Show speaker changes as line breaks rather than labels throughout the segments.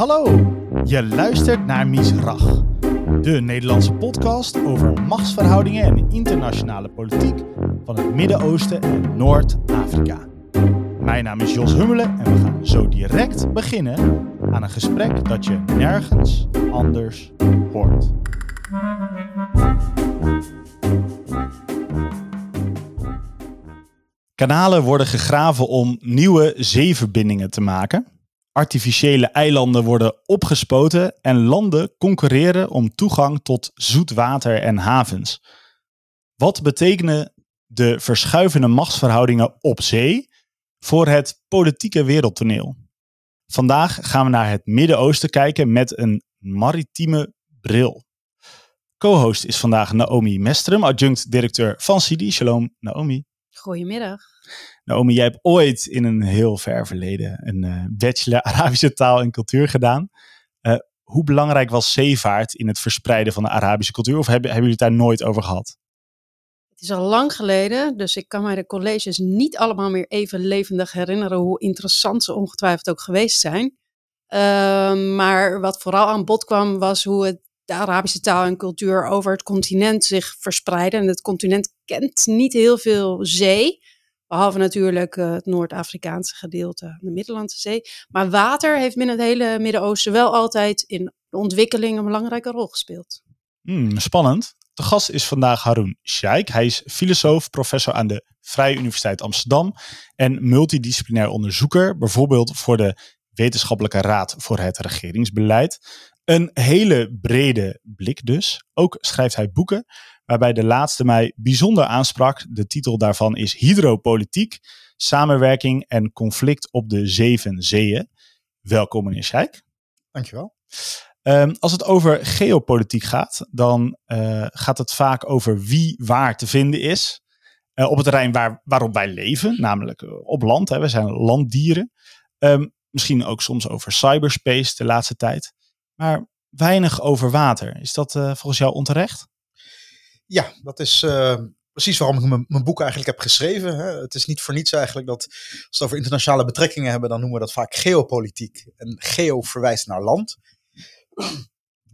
Hallo, je luistert naar Misrach, de Nederlandse podcast over machtsverhoudingen en internationale politiek van het Midden-Oosten en Noord-Afrika. Mijn naam is Jos Hummelen en we gaan zo direct beginnen aan een gesprek dat je nergens anders hoort. Kanalen worden gegraven om nieuwe zeeverbindingen te maken. Artificiële eilanden worden opgespoten en landen concurreren om toegang tot zoet water en havens. Wat betekenen de verschuivende machtsverhoudingen op zee voor het politieke wereldtoneel? Vandaag gaan we naar het Midden-Oosten kijken met een maritieme bril. Co-host is vandaag Naomi Mestrum, adjunct-directeur van CIDI. Shalom, Naomi.
Goedemiddag.
Naomi, jij hebt ooit in een heel ver verleden een uh, bachelor Arabische taal en cultuur gedaan. Uh, hoe belangrijk was zeevaart in het verspreiden van de Arabische cultuur? Of hebben, hebben jullie het daar nooit over gehad?
Het is al lang geleden, dus ik kan mij de colleges niet allemaal meer even levendig herinneren hoe interessant ze ongetwijfeld ook geweest zijn. Uh, maar wat vooral aan bod kwam was hoe het de Arabische taal en cultuur over het continent zich verspreiden. En het continent kent niet heel veel zee. Behalve natuurlijk uh, het Noord-Afrikaanse gedeelte, de Middellandse Zee. Maar water heeft binnen het hele Midden-Oosten wel altijd in de ontwikkeling een belangrijke rol gespeeld.
Hmm, spannend. De gast is vandaag Haroun Sheikh. Hij is filosoof, professor aan de Vrije Universiteit Amsterdam en multidisciplinair onderzoeker, bijvoorbeeld voor de Wetenschappelijke Raad voor het Regeringsbeleid. Een hele brede blik dus. Ook schrijft hij boeken, waarbij de laatste mij bijzonder aansprak. De titel daarvan is Hydropolitiek, samenwerking en conflict op de zeven zeeën. Welkom meneer Scheik.
Dankjewel.
Um, als het over geopolitiek gaat, dan uh, gaat het vaak over wie waar te vinden is. Uh, op het terrein waar, waarop wij leven, namelijk uh, op land. Hè. We zijn landdieren. Um, misschien ook soms over cyberspace de laatste tijd maar weinig over water. Is dat uh, volgens jou onterecht?
Ja, dat is uh, precies waarom ik mijn boek eigenlijk heb geschreven. Het is niet voor niets eigenlijk dat als we het over internationale betrekkingen hebben, dan noemen we dat vaak geopolitiek. En geo verwijst naar land.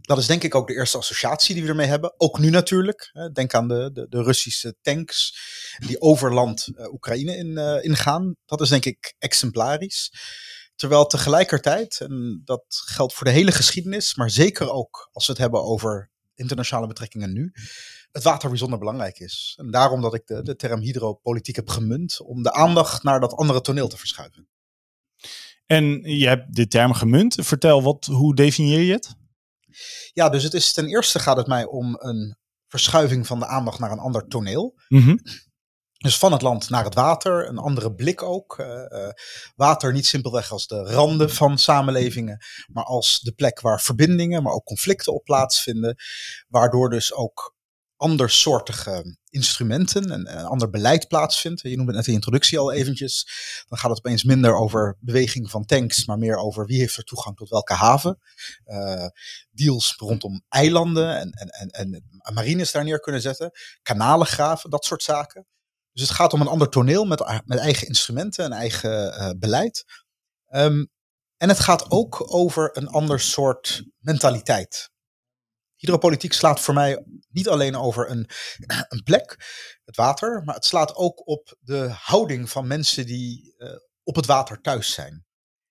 Dat is denk ik ook de eerste associatie die we ermee hebben. Ook nu natuurlijk. Denk aan de, de, de Russische tanks die over land uh, Oekraïne in, uh, ingaan. Dat is denk ik exemplarisch. Terwijl tegelijkertijd, en dat geldt voor de hele geschiedenis, maar zeker ook als we het hebben over internationale betrekkingen nu, het water bijzonder belangrijk is. En daarom dat ik de, de term hydropolitiek heb gemunt, om de aandacht naar dat andere toneel te verschuiven.
En je hebt de term gemunt. Vertel, wat, hoe definieer je het?
Ja, dus het is ten eerste gaat het mij om een verschuiving van de aandacht naar een ander toneel.
Mm -hmm.
Dus van het land naar het water, een andere blik ook. Uh, uh, water niet simpelweg als de randen van samenlevingen, maar als de plek waar verbindingen, maar ook conflicten op plaatsvinden. Waardoor dus ook andersoortige instrumenten en een ander beleid plaatsvindt. Je noemde het net de introductie al eventjes. Dan gaat het opeens minder over beweging van tanks, maar meer over wie heeft er toegang tot welke haven. Uh, deals rondom eilanden en, en, en, en marines daar neer kunnen zetten. Kanalen graven, dat soort zaken. Dus het gaat om een ander toneel met, met eigen instrumenten en eigen uh, beleid. Um, en het gaat ook over een ander soort mentaliteit. Hydropolitiek slaat voor mij niet alleen over een, een plek, het water, maar het slaat ook op de houding van mensen die uh, op het water thuis zijn.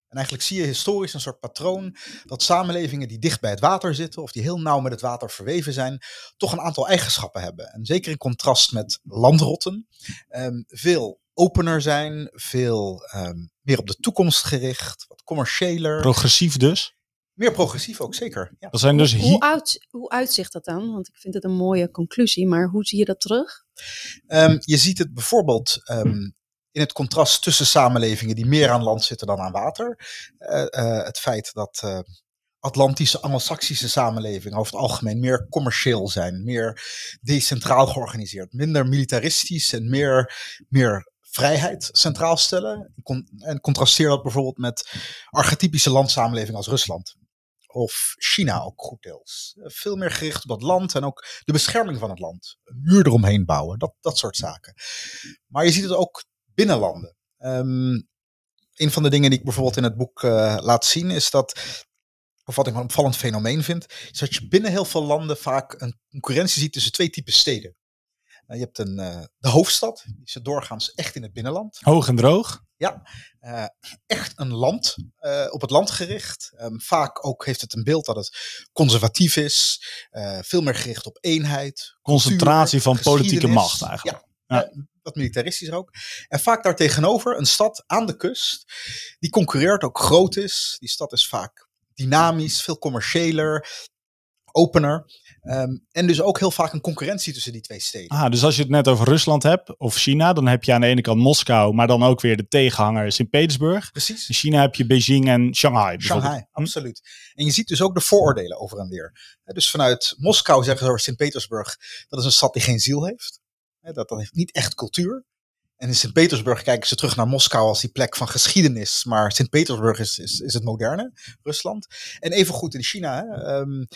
En eigenlijk zie je historisch een soort patroon dat samenlevingen die dicht bij het water zitten of die heel nauw met het water verweven zijn, toch een aantal eigenschappen hebben. En zeker in contrast met landrotten, um, veel opener zijn, veel um, meer op de toekomst gericht, wat commerciëler.
Progressief dus?
Meer progressief ook, zeker. Ja.
Dat zijn dus
hoe, hoe, uit, hoe uitzicht dat dan? Want ik vind het een mooie conclusie, maar hoe zie je dat terug?
Um, je ziet het bijvoorbeeld in het contrast tussen samenlevingen die meer aan land zitten dan aan water. Uh, uh, het feit dat uh, Atlantische, Anglo-Saxische samenlevingen over het algemeen meer commercieel zijn, meer decentraal georganiseerd, minder militaristisch en meer, meer vrijheid centraal stellen. En contrasteer dat bijvoorbeeld met archetypische landsamenlevingen als Rusland. Of China ook goed deels. Veel meer gericht op dat land en ook de bescherming van het land. Een muur eromheen bouwen, dat, dat soort zaken. Maar je ziet het ook binnenlanden. Um, een van de dingen die ik bijvoorbeeld in het boek uh, laat zien is dat of wat ik een opvallend fenomeen vind, is dat je binnen heel veel landen vaak een concurrentie ziet tussen twee typen steden. Nou, je hebt een, uh, de hoofdstad, die is doorgaans echt in het binnenland.
Hoog en droog?
Ja, uh, echt een land, uh, op het land gericht. Um, vaak ook heeft het een beeld dat het conservatief is, veel meer gericht op eenheid.
Concentratie cultuur, van politieke macht eigenlijk.
Ja, ja. wat militaristisch ook. En vaak daartegenover een stad aan de kust, die concurreert, ook groot is. Die stad is vaak dynamisch, veel commerciëler, opener. Um, en dus ook heel vaak een concurrentie tussen die twee steden.
Ah, dus als je het net over Rusland hebt of China, dan heb je aan de ene kant Moskou, maar dan ook weer de tegenhanger Sint-Petersburg.
Precies.
In China heb je Beijing en Shanghai.
Shanghai, hm? absoluut. En je ziet dus ook de vooroordelen over en weer. Dus vanuit Moskou zeggen ze over Sint-Petersburg, dat is een stad die geen ziel heeft. Dat, dat heeft niet echt cultuur. En in Sint-Petersburg kijken ze terug naar Moskou als die plek van geschiedenis. Maar Sint-Petersburg is, is, is het moderne Rusland. En evengoed in China. Hè, um,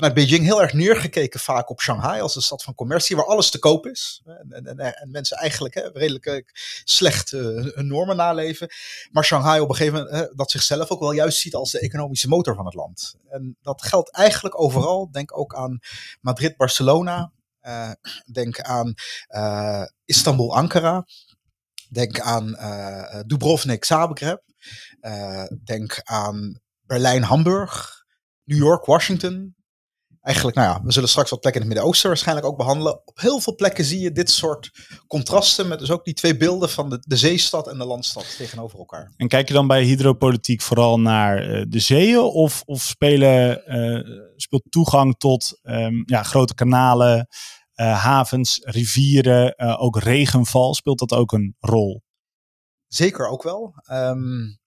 vanuit Beijing heel erg neergekeken vaak op Shanghai als een stad van commercie, waar alles te koop is. En, en, en mensen eigenlijk hè, redelijk eh, slecht uh, hun normen naleven. Maar Shanghai op een gegeven moment dat zichzelf ook wel juist ziet als de economische motor van het land. En dat geldt eigenlijk overal. Denk ook aan Madrid, Barcelona. Uh, denk aan Istanbul, Ankara. Denk aan Dubrovnik, Zagreb. denk aan Berlijn, Hamburg. New York, Washington. Eigenlijk, nou ja, we zullen straks wat plekken in het Midden-Oosten waarschijnlijk ook behandelen. Op heel veel plekken zie je dit soort contrasten met dus ook die twee beelden van de, de zeestad en de landstad tegenover elkaar.
En kijk je dan bij hydropolitiek vooral naar uh, de zeeën of, of spelen, uh, speelt toegang tot um, ja, grote kanalen, uh, havens, rivieren, ook regenval, speelt dat ook een rol?
Zeker ook wel. Um,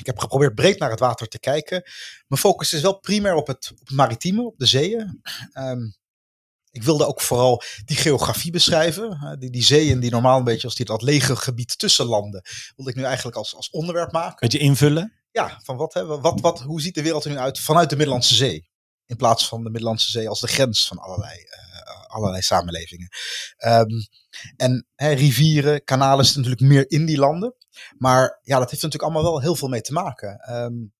ik heb geprobeerd breed naar het water te kijken. Mijn focus is wel primair op het, op het maritieme, op de zeeën. Um, ik wilde ook vooral die geografie beschrijven. Die, die zeeën die normaal een beetje als die, dat lege gebied tussen landen, wilde ik nu eigenlijk als, als onderwerp maken.
Beetje invullen?
Ja, van wat, hè, wat, wat, hoe ziet de wereld er nu uit vanuit de Middellandse Zee? In plaats van de Middellandse Zee als de grens van allerlei, allerlei samenlevingen. Um, en rivieren, kanalen zitten natuurlijk meer in die landen. Maar ja, dat heeft natuurlijk allemaal wel heel veel mee te maken. Um,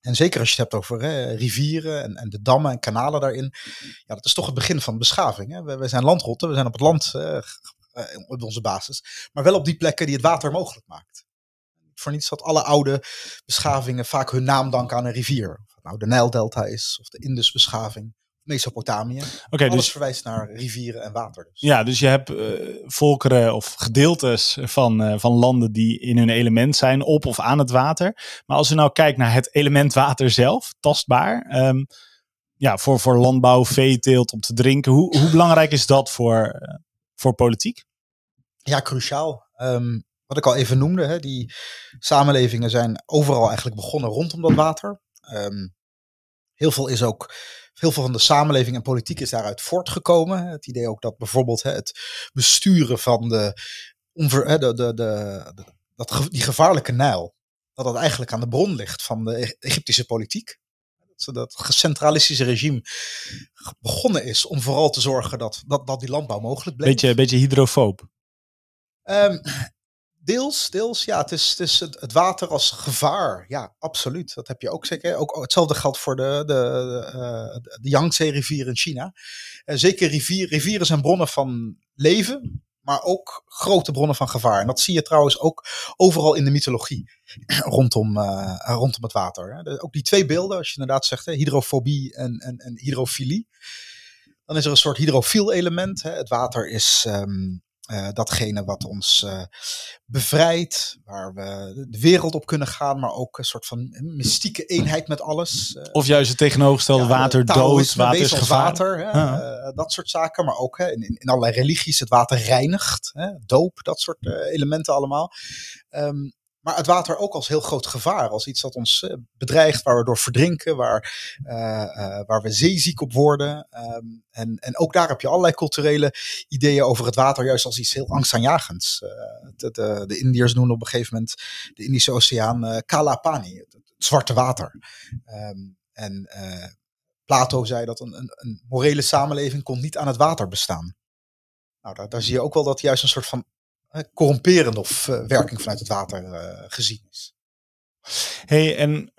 en zeker als je het hebt over hè, rivieren en, en, de dammen en kanalen daarin. Ja, dat is toch het begin van beschaving. Hè? We, zijn landrotten, we zijn op het land uh, op onze basis. Maar wel op die plekken die het water mogelijk maakt. Voor niets dat alle oude beschavingen vaak hun naam danken aan een rivier. Of nou de Nijldelta is of de Indusbeschaving. Mesopotamië.
Okay,
Alles
dus,
verwijst naar rivieren en water. Dus.
Ja, dus je hebt uh, volkeren of gedeeltes van, uh, van landen die in hun element zijn, op of aan het water. Maar als we nou kijken naar het element water zelf, tastbaar. Um, ja, voor, voor landbouw, veeteelt, om te drinken. Hoe, hoe belangrijk is dat voor, uh, voor politiek?
Ja, cruciaal. Um, wat ik al even noemde, hè, die samenlevingen zijn overal eigenlijk begonnen rondom dat water. Um, heel veel is ook Heel veel van de samenleving en politiek is daaruit voortgekomen. Het idee ook dat bijvoorbeeld hè, het besturen van de, onver, hè, de, de, de, de, dat, die gevaarlijke Nijl, dat dat eigenlijk aan de bron ligt van de Egyptische politiek. Dat dat centralistische regime begonnen is om vooral te zorgen dat, dat, dat die landbouw mogelijk bleef.
Beetje, beetje hydrofoob.
Um, Deels, deels. Ja, het is, het, het, water als gevaar. Ja, absoluut. Dat heb je ook zeker. Ook, hetzelfde geldt voor de, de, de, de Yangtze-rivier in China. Uh, zeker rivier, rivieren zijn bronnen van leven, maar ook grote bronnen van gevaar. En dat zie je trouwens ook overal in de mythologie rondom, uh, rondom het water. Ook die twee beelden, als je inderdaad zegt, hè, hydrofobie en, en, en hydrofilie. Dan is er een soort hydrofiel element. Hè. Het water is um, uh, datgene wat ons uh, bevrijdt, waar we de wereld op kunnen gaan, maar ook een soort van mystieke eenheid met alles.
Uh, of juist het tegenovergestelde ja, water dood, water is gevaar.
Water, hè, ja. dat soort zaken, maar ook hè, in, in allerlei religies het water reinigt, hè, doop, dat soort elementen allemaal. Um, maar het water ook als heel groot gevaar, als iets dat ons bedreigt, waar we door verdrinken, waar, uh, uh, waar we zeeziek op worden. Um, en, en ook daar heb je allerlei culturele ideeën over het water, juist als iets heel angstaanjagends. De, de, Indiërs noemen op een gegeven moment de Indische Oceaan Kalapani, het, het, zwarte water. Um, en Plato zei dat een, een, een morele samenleving kon niet aan het water bestaan. Nou, daar, daar zie je ook wel dat juist een soort van corromperende of uh, werking vanuit het water uh, gezien is.
hey, en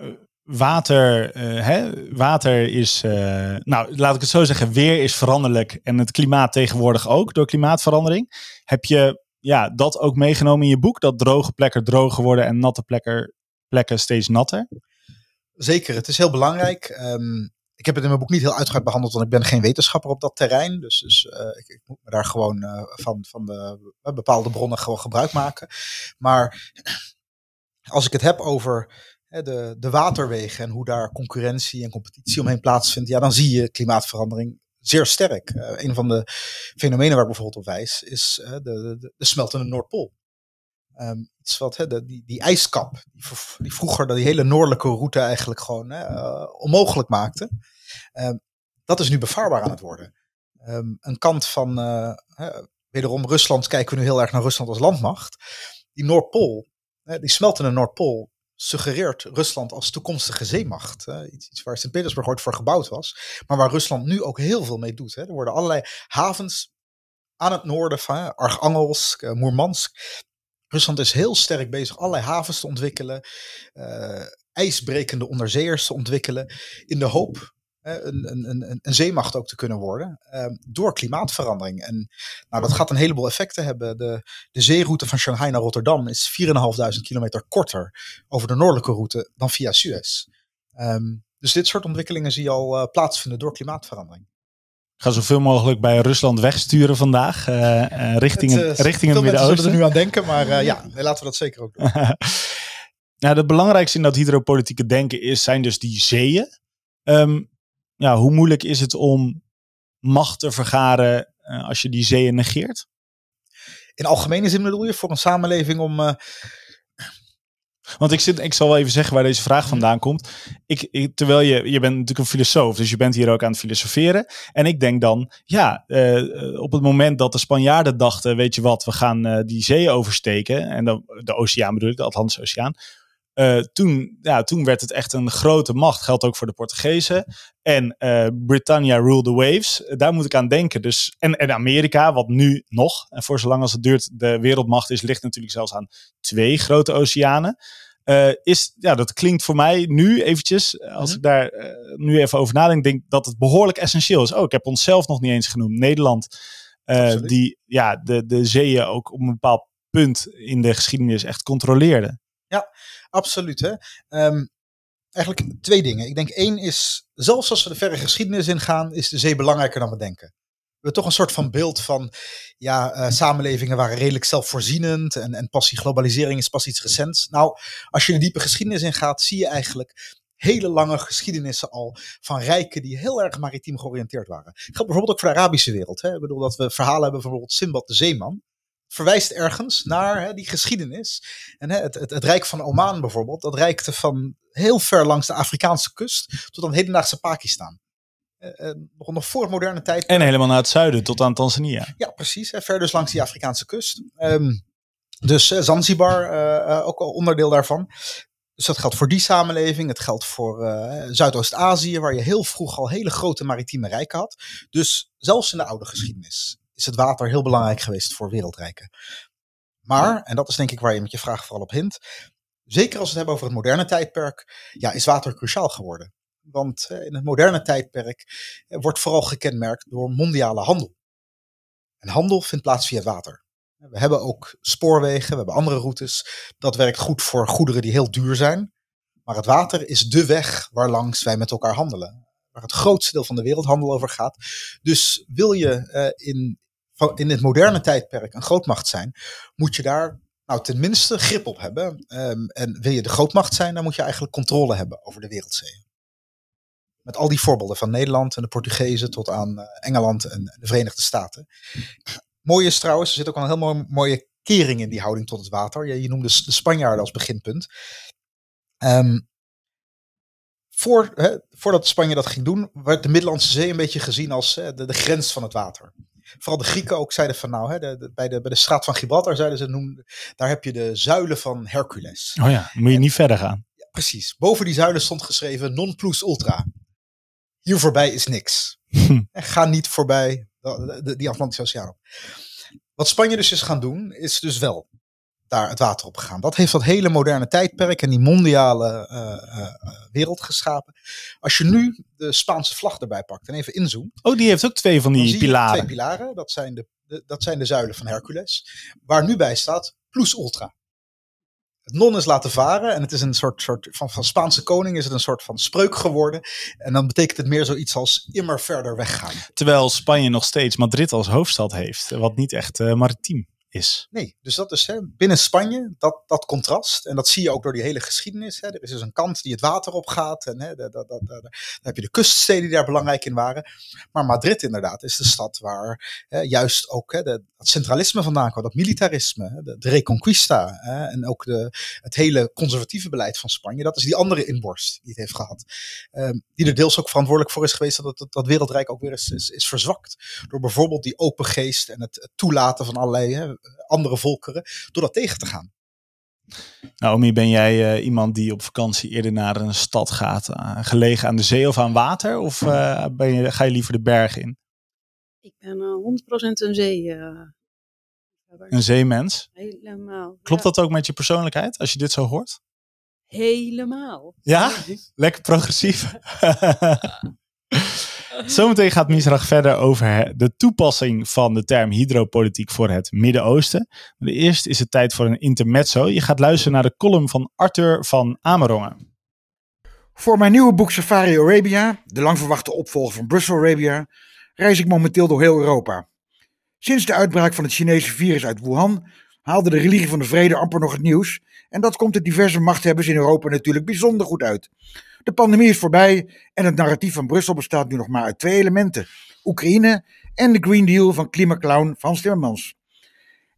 water, eh, hè, water is, eh, nou laat ik het zo zeggen, weer is veranderlijk en het klimaat tegenwoordig ook door klimaatverandering. Heb je ja, dat ook meegenomen in je boek, dat droge plekken droger worden en natte plekken, plekken steeds natter?
Zeker, het is heel belangrijk. Ehm, ik heb het in mijn boek niet heel uitgebreid behandeld, want ik ben geen wetenschapper op dat terrein. Dus, dus uh, ik, ik, moet me daar gewoon uh, van, van de uh, bepaalde bronnen gewoon gebruik maken. Maar als ik het heb over de, de waterwegen en hoe daar concurrentie en competitie omheen plaatsvindt, ja, dan zie je klimaatverandering zeer sterk. een van de fenomenen waar ik bijvoorbeeld op wijs is de, de, de smeltende Noordpool. Um, iets wat, hè, de, die, die ijskap, die, vroeger die hele noordelijke route eigenlijk gewoon uh, onmogelijk maakte. Um, dat is nu bevaarbaar aan het worden. Um, een kant van, hè, wederom Rusland, kijken we nu heel erg naar Rusland als landmacht. Die Noordpool, die smeltende Noordpool, suggereert Rusland als toekomstige zeemacht. Iets, iets, waar Sint-Petersburg ooit voor gebouwd was, maar waar Rusland nu ook heel veel mee doet. Er worden allerlei havens aan het noorden van Archangelsk, uh, Moermansk, Rusland is heel sterk bezig allerlei havens te ontwikkelen, uh, ijsbrekende onderzeeërs te ontwikkelen, in de hoop uh, een, een, een, een, zeemacht ook te kunnen worden, uh, door klimaatverandering. En nou, dat gaat een heleboel effecten hebben. De, de zeeroute van Shanghai naar Rotterdam is 4.500 kilometer korter over de noordelijke route dan via Suez. Um, dus dit soort ontwikkelingen zie je al uh, plaatsvinden door klimaatverandering
ga zoveel mogelijk bij Rusland wegsturen vandaag. Uh, uh, richting het, uh, richting het Midden-Oosten.
er nu aan denken, maar ja, laten we dat zeker ook doen.
nou, het belangrijkste in dat hydropolitieke denken is, zijn dus die zeeën. Um, ja, hoe moeilijk is het om macht te vergaren als je die zeeën negeert?
In algemene zin bedoel je voor een samenleving om
want ik, zit, ik zal wel even zeggen waar deze vraag vandaan komt. Ik, terwijl je, je bent natuurlijk een filosoof, dus je bent hier ook aan het filosoferen. En ik denk dan, ja, uh, op het moment dat de Spanjaarden dachten, weet je wat, we gaan uh, die zee oversteken. En de, de oceaan bedoel ik, de Atlantische Oceaan. Uh, toen, ja, toen werd het echt een grote macht. Geldt ook voor de Portugezen. En uh, Britannia rule the waves. Daar moet ik aan denken. Dus, en, en Amerika, wat nu nog, en voor zolang als het duurt, de wereldmacht is, ligt natuurlijk zelfs aan twee grote oceanen. Uh, is, ja, dat klinkt voor mij nu eventjes, als mm-hmm. ik daar nu even over nadenk, denk dat het behoorlijk essentieel is. Oh, ik heb onszelf nog niet eens genoemd. Nederland, die ja, de, de zeeën ook op een bepaald punt in de geschiedenis echt controleerde.
Ja, absoluut. Hè? Um, eigenlijk twee dingen. Ik denk één is, zelfs als we de verre geschiedenis ingaan, is de zee belangrijker dan we denken. We hebben toch een soort van beeld van, ja, uh, samenlevingen waren redelijk zelfvoorzienend en, en pas die globalisering is pas iets recents. Nou, als je een diepe geschiedenis ingaat, zie je eigenlijk hele lange geschiedenissen al van rijken die heel erg maritiem georiënteerd waren. Dat geldt bijvoorbeeld ook voor de Arabische wereld. Hè? Ik bedoel dat we verhalen hebben van bijvoorbeeld Simbad de Zeeman verwijst ergens naar hè, die geschiedenis. En hè, het, het, het, Rijk van Oman bijvoorbeeld, dat reikte van heel ver langs de Afrikaanse kust tot aan het hedendaagse Pakistan. Uh, uh, nog, nog voor moderne tijd.
En helemaal naar het zuiden, tot aan Tanzania.
Ja, precies. Hè, ver dus langs die Afrikaanse kust. Um, dus uh, Zanzibar, ook al onderdeel daarvan. Dus dat geldt voor die samenleving. Het geldt voor Zuidoost-Azië, waar je heel vroeg al hele grote maritieme rijken had. Dus zelfs in de oude geschiedenis is het water heel belangrijk geweest voor wereldrijken. Maar, en dat is denk ik waar je met je vraag vooral op hint, zeker als we het hebben over het moderne tijdperk, ja, is water cruciaal geworden. Want eh, in het moderne tijdperk eh, wordt vooral gekenmerkt door mondiale handel. En handel vindt plaats via het water. We hebben ook spoorwegen, we hebben andere routes. Dat werkt goed voor goederen die heel duur zijn. Maar het water is de weg waar langs wij met elkaar handelen. Waar het grootste deel van de wereldhandel over gaat. Dus wil je uh, in, in het moderne tijdperk een grootmacht zijn, moet je daar nou tenminste grip op hebben. Um, en wil je de grootmacht zijn, dan moet je eigenlijk controle hebben over de wereldzeeën. Met al die voorbeelden van Nederland en de Portugezen tot aan uh, Engeland en de Verenigde Staten. Mooi is trouwens, er zit ook een heel mooi, mooie kering in die houding tot het water. Je, noemde de Spanjaarden als beginpunt. Um, voor, hè, voordat Spanje dat ging doen, werd de Middellandse Zee een beetje gezien als hè, de, de, grens van het water vooral de Grieken ook zeiden van nou, hè, de, de, bij, de, bij de straat van Gibraltar zeiden ze, noemden, daar heb je de zuilen van Hercules.
Oh ja, moet je en, niet verder gaan.
Ja, precies. Boven die zuilen stond geschreven non plus ultra. Hier voorbij is niks. Hm. Ga niet voorbij de, de, die Atlantische Oceaan op. Wat Spanje dus is gaan doen, is dus wel daar het water op gegaan. Dat heeft dat hele moderne tijdperk en die mondiale uh, uh, wereld geschapen. Als je nu de Spaanse vlag erbij pakt en even inzoomt.
Oh, die heeft ook twee van die pilaren.
Twee pilaren, dat zijn de, de, dat zijn de zuilen van Hercules. Waar nu bij staat plus ultra. Het non is laten varen en het is een soort, soort van, van Spaanse koning is het een soort van spreuk geworden. En dan betekent het meer zoiets als immer verder weggaan.
Terwijl Spanje nog steeds Madrid als hoofdstad heeft, wat niet echt uh, maritiem is.
Nee, dus dat is hè, binnen Spanje dat, dat contrast. En dat zie je ook door die hele geschiedenis. Hè. Er is dus een kant die het water op gaat. En hè, dat, dat, dat, dan heb je de kuststeden die daar belangrijk in waren. Maar Madrid inderdaad is de stad waar hè, juist ook hè, dat centralisme vandaan kwam. Dat militarisme, de, de reconquista. Hè, en ook de, het hele conservatieve beleid van Spanje. Dat is die andere inborst die het heeft gehad. Um, die er deels ook verantwoordelijk voor is geweest dat het, dat wereldrijk ook weer is, is, is verzwakt. Door bijvoorbeeld die open geest en het, het toelaten van allerlei hè, andere volkeren, door dat tegen te gaan.
Naomi, ben jij uh, iemand die op vakantie eerder naar een stad gaat, uh, gelegen aan de zee of aan water? Of uh, ben je, ga je liever de berg in?
Ik ben 100% een zee.
een zeemens?
Helemaal.
Klopt ja. dat ook met je persoonlijkheid, als je dit zo hoort?
Helemaal.
Ja? Lekker progressief. Zometeen gaat Misrach verder over de toepassing van de term hydropolitiek voor het Midden-Oosten. Maar eerst is het tijd voor een intermezzo. Je gaat luisteren naar de column van Arthur van Amerongen.
Voor mijn nieuwe boek Safari Arabia, de lang verwachte opvolger van Brussel Arabia, reis ik momenteel door heel Europa. Sinds de uitbraak van het Chinese virus uit Wuhan haalde de religie van de vrede amper nog het nieuws. En dat komt de diverse machthebbers in Europa natuurlijk bijzonder goed uit. De pandemie is voorbij en het narratief van Brussel bestaat nu nog maar uit twee elementen: Oekraïne en de Green Deal van klimaclown Frans Timmermans.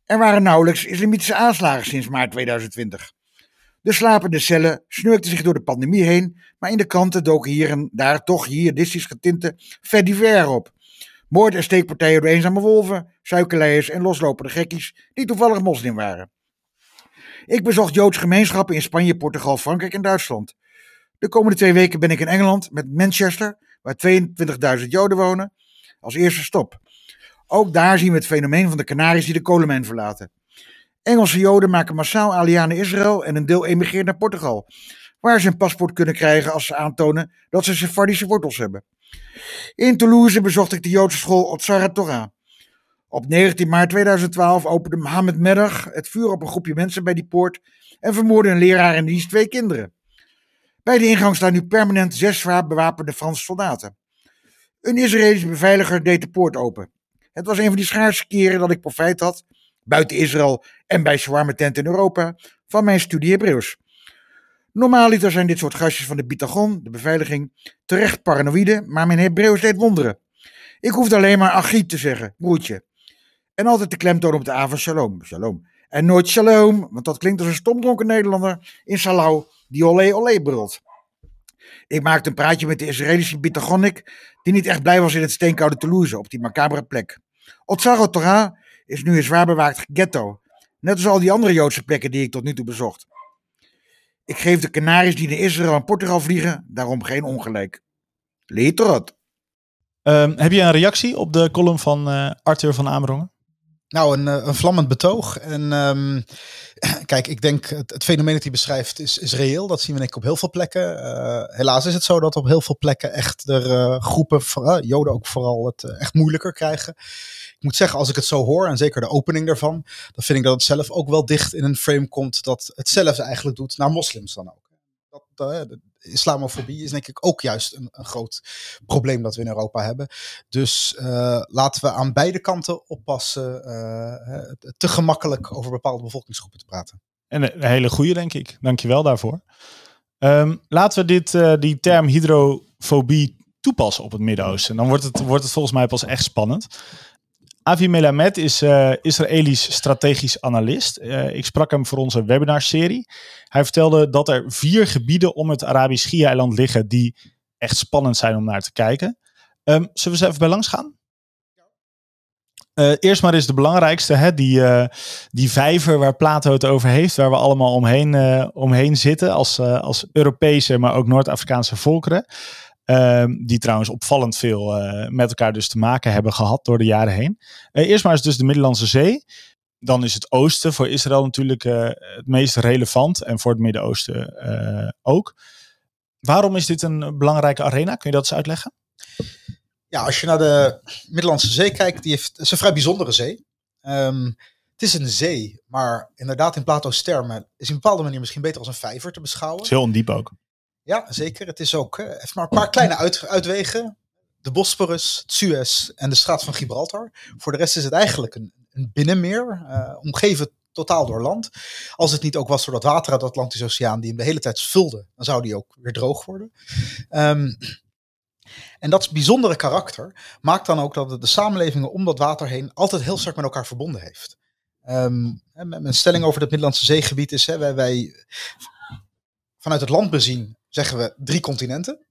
Er waren nauwelijks islamitische aanslagen sinds maart 2020. De slapende cellen snurkten zich door de pandemie heen, maar in de kranten doken hier en daar toch jihadistisch getinte fait op. Moord- en steekpartijen door eenzame wolven, suikerleiers en loslopende gekkies die toevallig moslim waren. Ik bezocht Joods gemeenschappen in Spanje, Portugal, Frankrijk en Duitsland. De komende twee weken ben ik in Engeland met Manchester, waar 22.000 Joden wonen, als eerste stop. Ook daar zien we het fenomeen van de Canaries die de kolenmijn verlaten. Engelse Joden maken massaal naar Israël en een deel emigreert naar Portugal, waar ze een paspoort kunnen krijgen als ze aantonen dat ze Sephardische wortels hebben. In Toulouse bezocht ik de Joodse school Otsara Torah. Op 19 maart 2012 opende Mohammed Meddag het vuur op een groepje mensen bij die poort en vermoordde een leraar en dienst twee kinderen. Bij de ingang staan nu permanent zes zwaar bewapende Franse soldaten. Een Israëlische beveiliger deed de poort open. Het was een van die schaarse keren dat ik profijt had, buiten Israël en bij shawarma tent in Europa, van mijn studie Hebreeuws. Normaaliter zijn dit soort gastjes van de Bitagon, de beveiliging, terecht paranoïde, maar mijn Hebreeuws deed wonderen. Ik hoefde alleen maar Achiet te zeggen, broertje. En altijd de klemtoon op de A shalom, shalom. En nooit shalom, want dat klinkt als een stomdronken Nederlander in Salau die olé olé brult. Ik maakte een praatje met de Israëlische Bitagonik, die niet echt blij was in het steenkoude Toulouse, op die macabere plek. Otsaro Torah is nu een zwaar bewaakt ghetto, net als al die andere Joodse plekken die ik tot nu toe bezocht. Ik geef de Canaries die naar Israël en Portugal vliegen daarom geen ongelijk. Leterot.
Um, heb je een reactie op de column van uh, Arthur van Amerongen?
Nou, een, een vlammend betoog. En um, kijk, ik denk het, fenomeen dat hij beschrijft is, is reëel. Dat zien we denk ik op heel veel plekken. Uh, helaas is het zo dat op heel veel plekken echt er uh, groepen, Joden ook vooral, het echt moeilijker krijgen. Ik moet zeggen, als ik het zo hoor, en zeker de opening daarvan, dan vind ik dat het zelf ook wel dicht in een frame komt dat het zelf eigenlijk doet naar moslims dan ook. Dat, islamofobie is denk ik ook juist een, een, groot probleem dat we in Europa hebben. Dus uh, laten we aan beide kanten oppassen uh, te gemakkelijk over bepaalde bevolkingsgroepen te praten.
En een hele goede, denk ik. Dankjewel daarvoor. Um, laten we dit, die term hydrofobie toepassen op het Midden-Oosten. Dan wordt het, wordt het volgens mij pas echt spannend. Avi Melamed is uh, Israëlisch strategisch analist. Uh, ik sprak hem voor onze webinarserie. Hij vertelde dat er vier gebieden om het Arabisch Schiereiland liggen die echt spannend zijn om naar te kijken. Um, zullen we eens even bij langs gaan? Uh, eerst maar eens de belangrijkste, hè? Die, die vijver waar Plato het over heeft, waar we allemaal omheen, omheen zitten als, als Europese, maar ook Noord-Afrikaanse volkeren. Um, die trouwens opvallend veel uh, met elkaar dus te maken hebben gehad door de jaren heen. Uh, eerst maar eens dus de Middellandse Zee. dan is het oosten voor Israël natuurlijk eh, het meest relevant en voor het Midden-Oosten eh, ook. Waarom is dit een belangrijke arena? Kun je dat eens uitleggen?
Ja, als je naar de Middellandse Zee kijkt, die heeft, het is een vrij bijzondere zee. Ehm, het is een zee, maar inderdaad in Plato's termen is in een bepaalde manier misschien beter als een vijver te beschouwen.
Het is heel ondiep ook.
Ja, zeker. Het is ook, heeft maar een paar kleine uit, uitwegen. De Bosporus, het Suez en de straat van Gibraltar. Voor de rest is het eigenlijk een, een binnenmeer, uh, omgeven totaal door land. Als het niet ook was door dat water uit de Atlantische Oceaan die hem de hele tijd vulde, dan zou die ook weer droog worden. Um, en dat bijzondere karakter maakt dan ook dat het de samenlevingen om dat water heen altijd heel sterk met elkaar verbonden heeft. Um, mijn stelling over het Middellandse zeegebied is, hè, wij, wij vanuit het land bezien zeggen we drie continenten.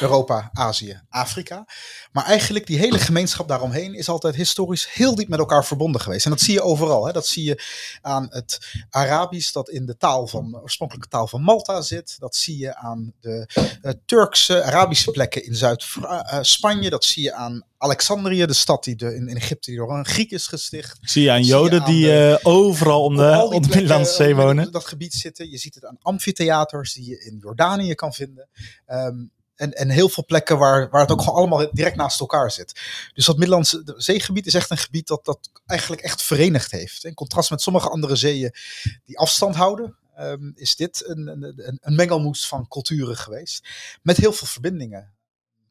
Europa, Azië, Afrika. Maar eigenlijk die hele gemeenschap daaromheen is altijd historisch heel diep met elkaar verbonden geweest. En dat zie je overal. Hè. Dat zie je aan het Arabisch dat in de taal van, de oorspronkelijke taal van Malta zit. Dat zie je aan de uh, Turkse, Arabische plekken in Zuid-Spanje. dat zie je aan Alexandrië, de stad die de, in, in, Egypte die door een Griek is gesticht.
Zie je aan Joden je aan die de, uh, overal om de, om de Middellandse Zee wonen.
dat gebied zitten. Je ziet het aan amfitheaters die je in Jordanië kan vinden. Um, en, en heel veel plekken waar, waar het ook gewoon allemaal direct naast elkaar zit. Dus dat Middellandse zeegebied is echt een gebied dat dat eigenlijk echt verenigd heeft. In contrast met sommige andere zeeën die afstand houden, um, is dit een, een, een mengelmoes van culturen geweest. Met heel veel verbindingen.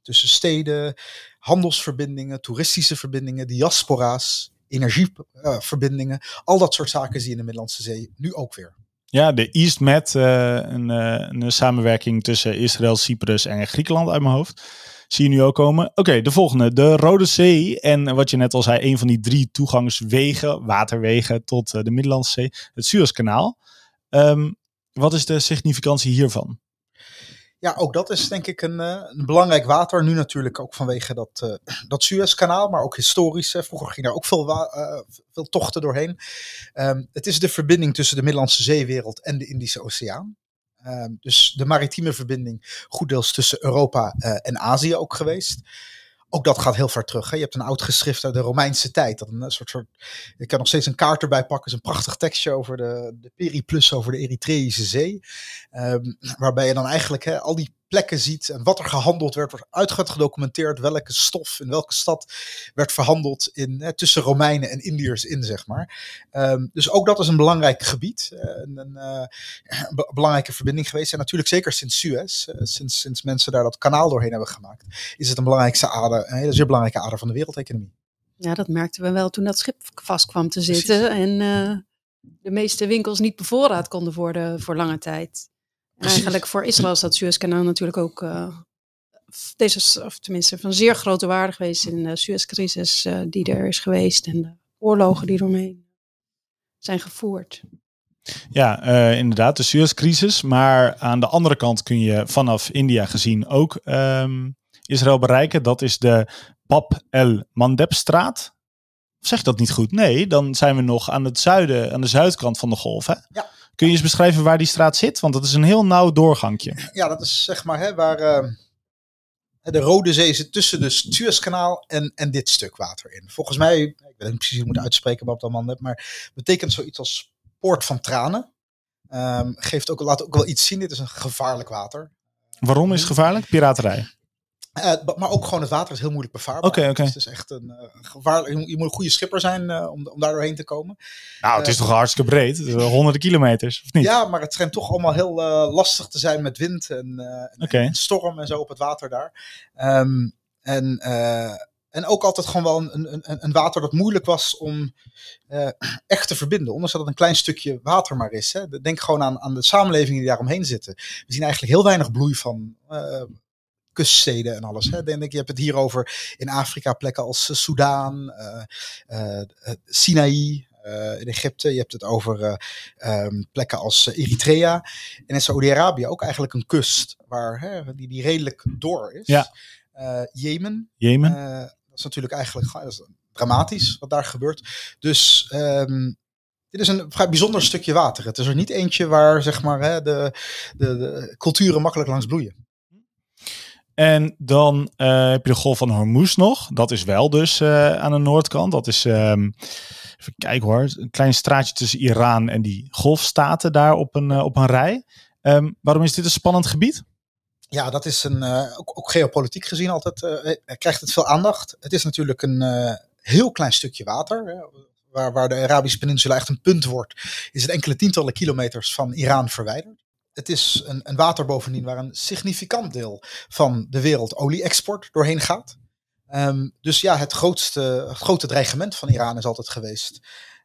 Tussen steden, handelsverbindingen, toeristische verbindingen, diaspora's, energieverbindingen. Uh, al dat soort zaken zie je in de Middellandse Zee nu ook weer.
Ja, de East Med, uh, een, uh, een, samenwerking tussen Israël, Cyprus en Griekenland uit mijn hoofd. Zie je nu ook komen. Oké, de volgende. De Rode Zee. En wat je net al zei, een van die drie toegangswegen, waterwegen tot uh, de Middellandse Zee. Het Suezkanaal. Um, wat is de significantie hiervan?
Ja, ook dat is denk ik een, een belangrijk water. Nu natuurlijk ook vanwege dat, uh, dat Suezkanaal, maar ook historisch. Vroeger ging daar ook veel, uh, veel tochten doorheen. Um, het is de verbinding tussen de Middellandse zeewereld en de Indische Oceaan. Um, dus de maritieme verbinding, goed deels tussen Europa en Azië ook geweest. Ook dat gaat heel ver terug. Hè. Je hebt een oud geschrift uit de Romeinse tijd. Dat een soort, soort, ik kan nog steeds een kaart erbij pakken. Is een prachtig tekstje over de, de periplus over de Eritreïsche Zee. Um, waarbij je dan eigenlijk hè, al die plekken ziet en wat er gehandeld werd, wordt uitgebreid gedocumenteerd welke stof in welke stad werd verhandeld in, hè, tussen Romeinen en Indiërs in, zeg maar. Um, dus ook dat is een belangrijk gebied, een, een uh, be belangrijke verbinding geweest. En natuurlijk zeker sinds Suez, uh, sinds, sinds mensen daar dat kanaal doorheen hebben gemaakt, is het een belangrijkste ader, een hele zeer belangrijke ader van de wereldeconomie.
Ja, dat merkten we wel toen dat schip vast kwam te zitten Precies. en uh, de meeste winkels niet bevoorraad konden worden voor lange tijd. Precies. Eigenlijk voor Israël is dat Suezkanaal natuurlijk ook uh, deze, of tenminste van zeer grote waarde geweest in de Suezcrisis uh, die er is geweest en de oorlogen die eromheen zijn gevoerd.
Ja, uh, inderdaad, de Suezcrisis. Maar aan de andere kant kun je vanaf India gezien ook um, Israël bereiken. Dat is de Bab el Mandebstraat. Zeg ik dat niet goed? Nee, dan zijn we nog aan het zuiden, aan de zuidkant van de golf. Hè?
Ja.
Kun je eens beschrijven waar die straat zit? Want dat is een heel nauw doorgangje.
Ja, dat is zeg maar hè, waar uh, de Rode Zee zit tussen de Suezkanaal en, en dit stuk water in. Volgens mij, ik weet niet precies hoe ik moet uitspreken wat dat man maar betekent zoiets als poort van tranen. Um, geeft ook, laat ook wel iets zien. Dit is een gevaarlijk water.
Waarom is het gevaarlijk? Piraterij.
Uh, maar ook gewoon het water is heel moeilijk bevaarbaar.
Oké, okay, oké.
Okay. Dus het is echt een uh, gevaarlijk. Je moet, je moet, een goede schipper zijn uh, om, om daar doorheen te komen.
Nou, het is toch hartstikke breed? honderden kilometers, of niet?
Ja, maar het schijnt toch allemaal heel lastig te zijn met wind en,
okay.
en, storm en zo op het water daar. Um, en, en ook altijd gewoon wel een, een, een water dat moeilijk was om echt te verbinden. Ondanks dat het een klein stukje water maar is. Hè. Denk gewoon aan, aan de samenlevingen die daaromheen zitten. We zien eigenlijk heel weinig bloei van kuststeden en alles. Hè. Denk, je hebt het hier over in Afrika plekken als uh, Soudaan, uh, uh, Sinaï, in Egypte. Je hebt het over um, plekken als Eritrea. En in Saudi-Arabië ook eigenlijk een kust waar, hè, die, die redelijk door is.
Ja.
Jemen.
Jemen.
dat is natuurlijk eigenlijk dat is dramatisch wat daar gebeurt. Dus um, dit is een vrij bijzonder stukje water. Het is er niet eentje waar zeg maar, hè, de, de, de culturen makkelijk langs bloeien.
En dan uh, heb je de golf van Hormuz nog. Dat is wel dus uh, aan de noordkant. Dat is, um, Even kijken hoor. Een klein straatje tussen Iran en die golfstaten daar op een, op een rij. Ehm, waarom is dit een spannend gebied?
Ja, dat is een, ook, ook, geopolitiek gezien altijd, krijgt het veel aandacht. Het is natuurlijk een heel klein stukje water waar, waar de Arabische Peninsula echt een punt wordt, is het enkele tientallen kilometers van Iran verwijderd. Het is een, een water bovendien waar een significant deel van de wereld olie-export doorheen gaat. Ehm, dus ja, het grootste, het grote dreigement van Iran is altijd geweest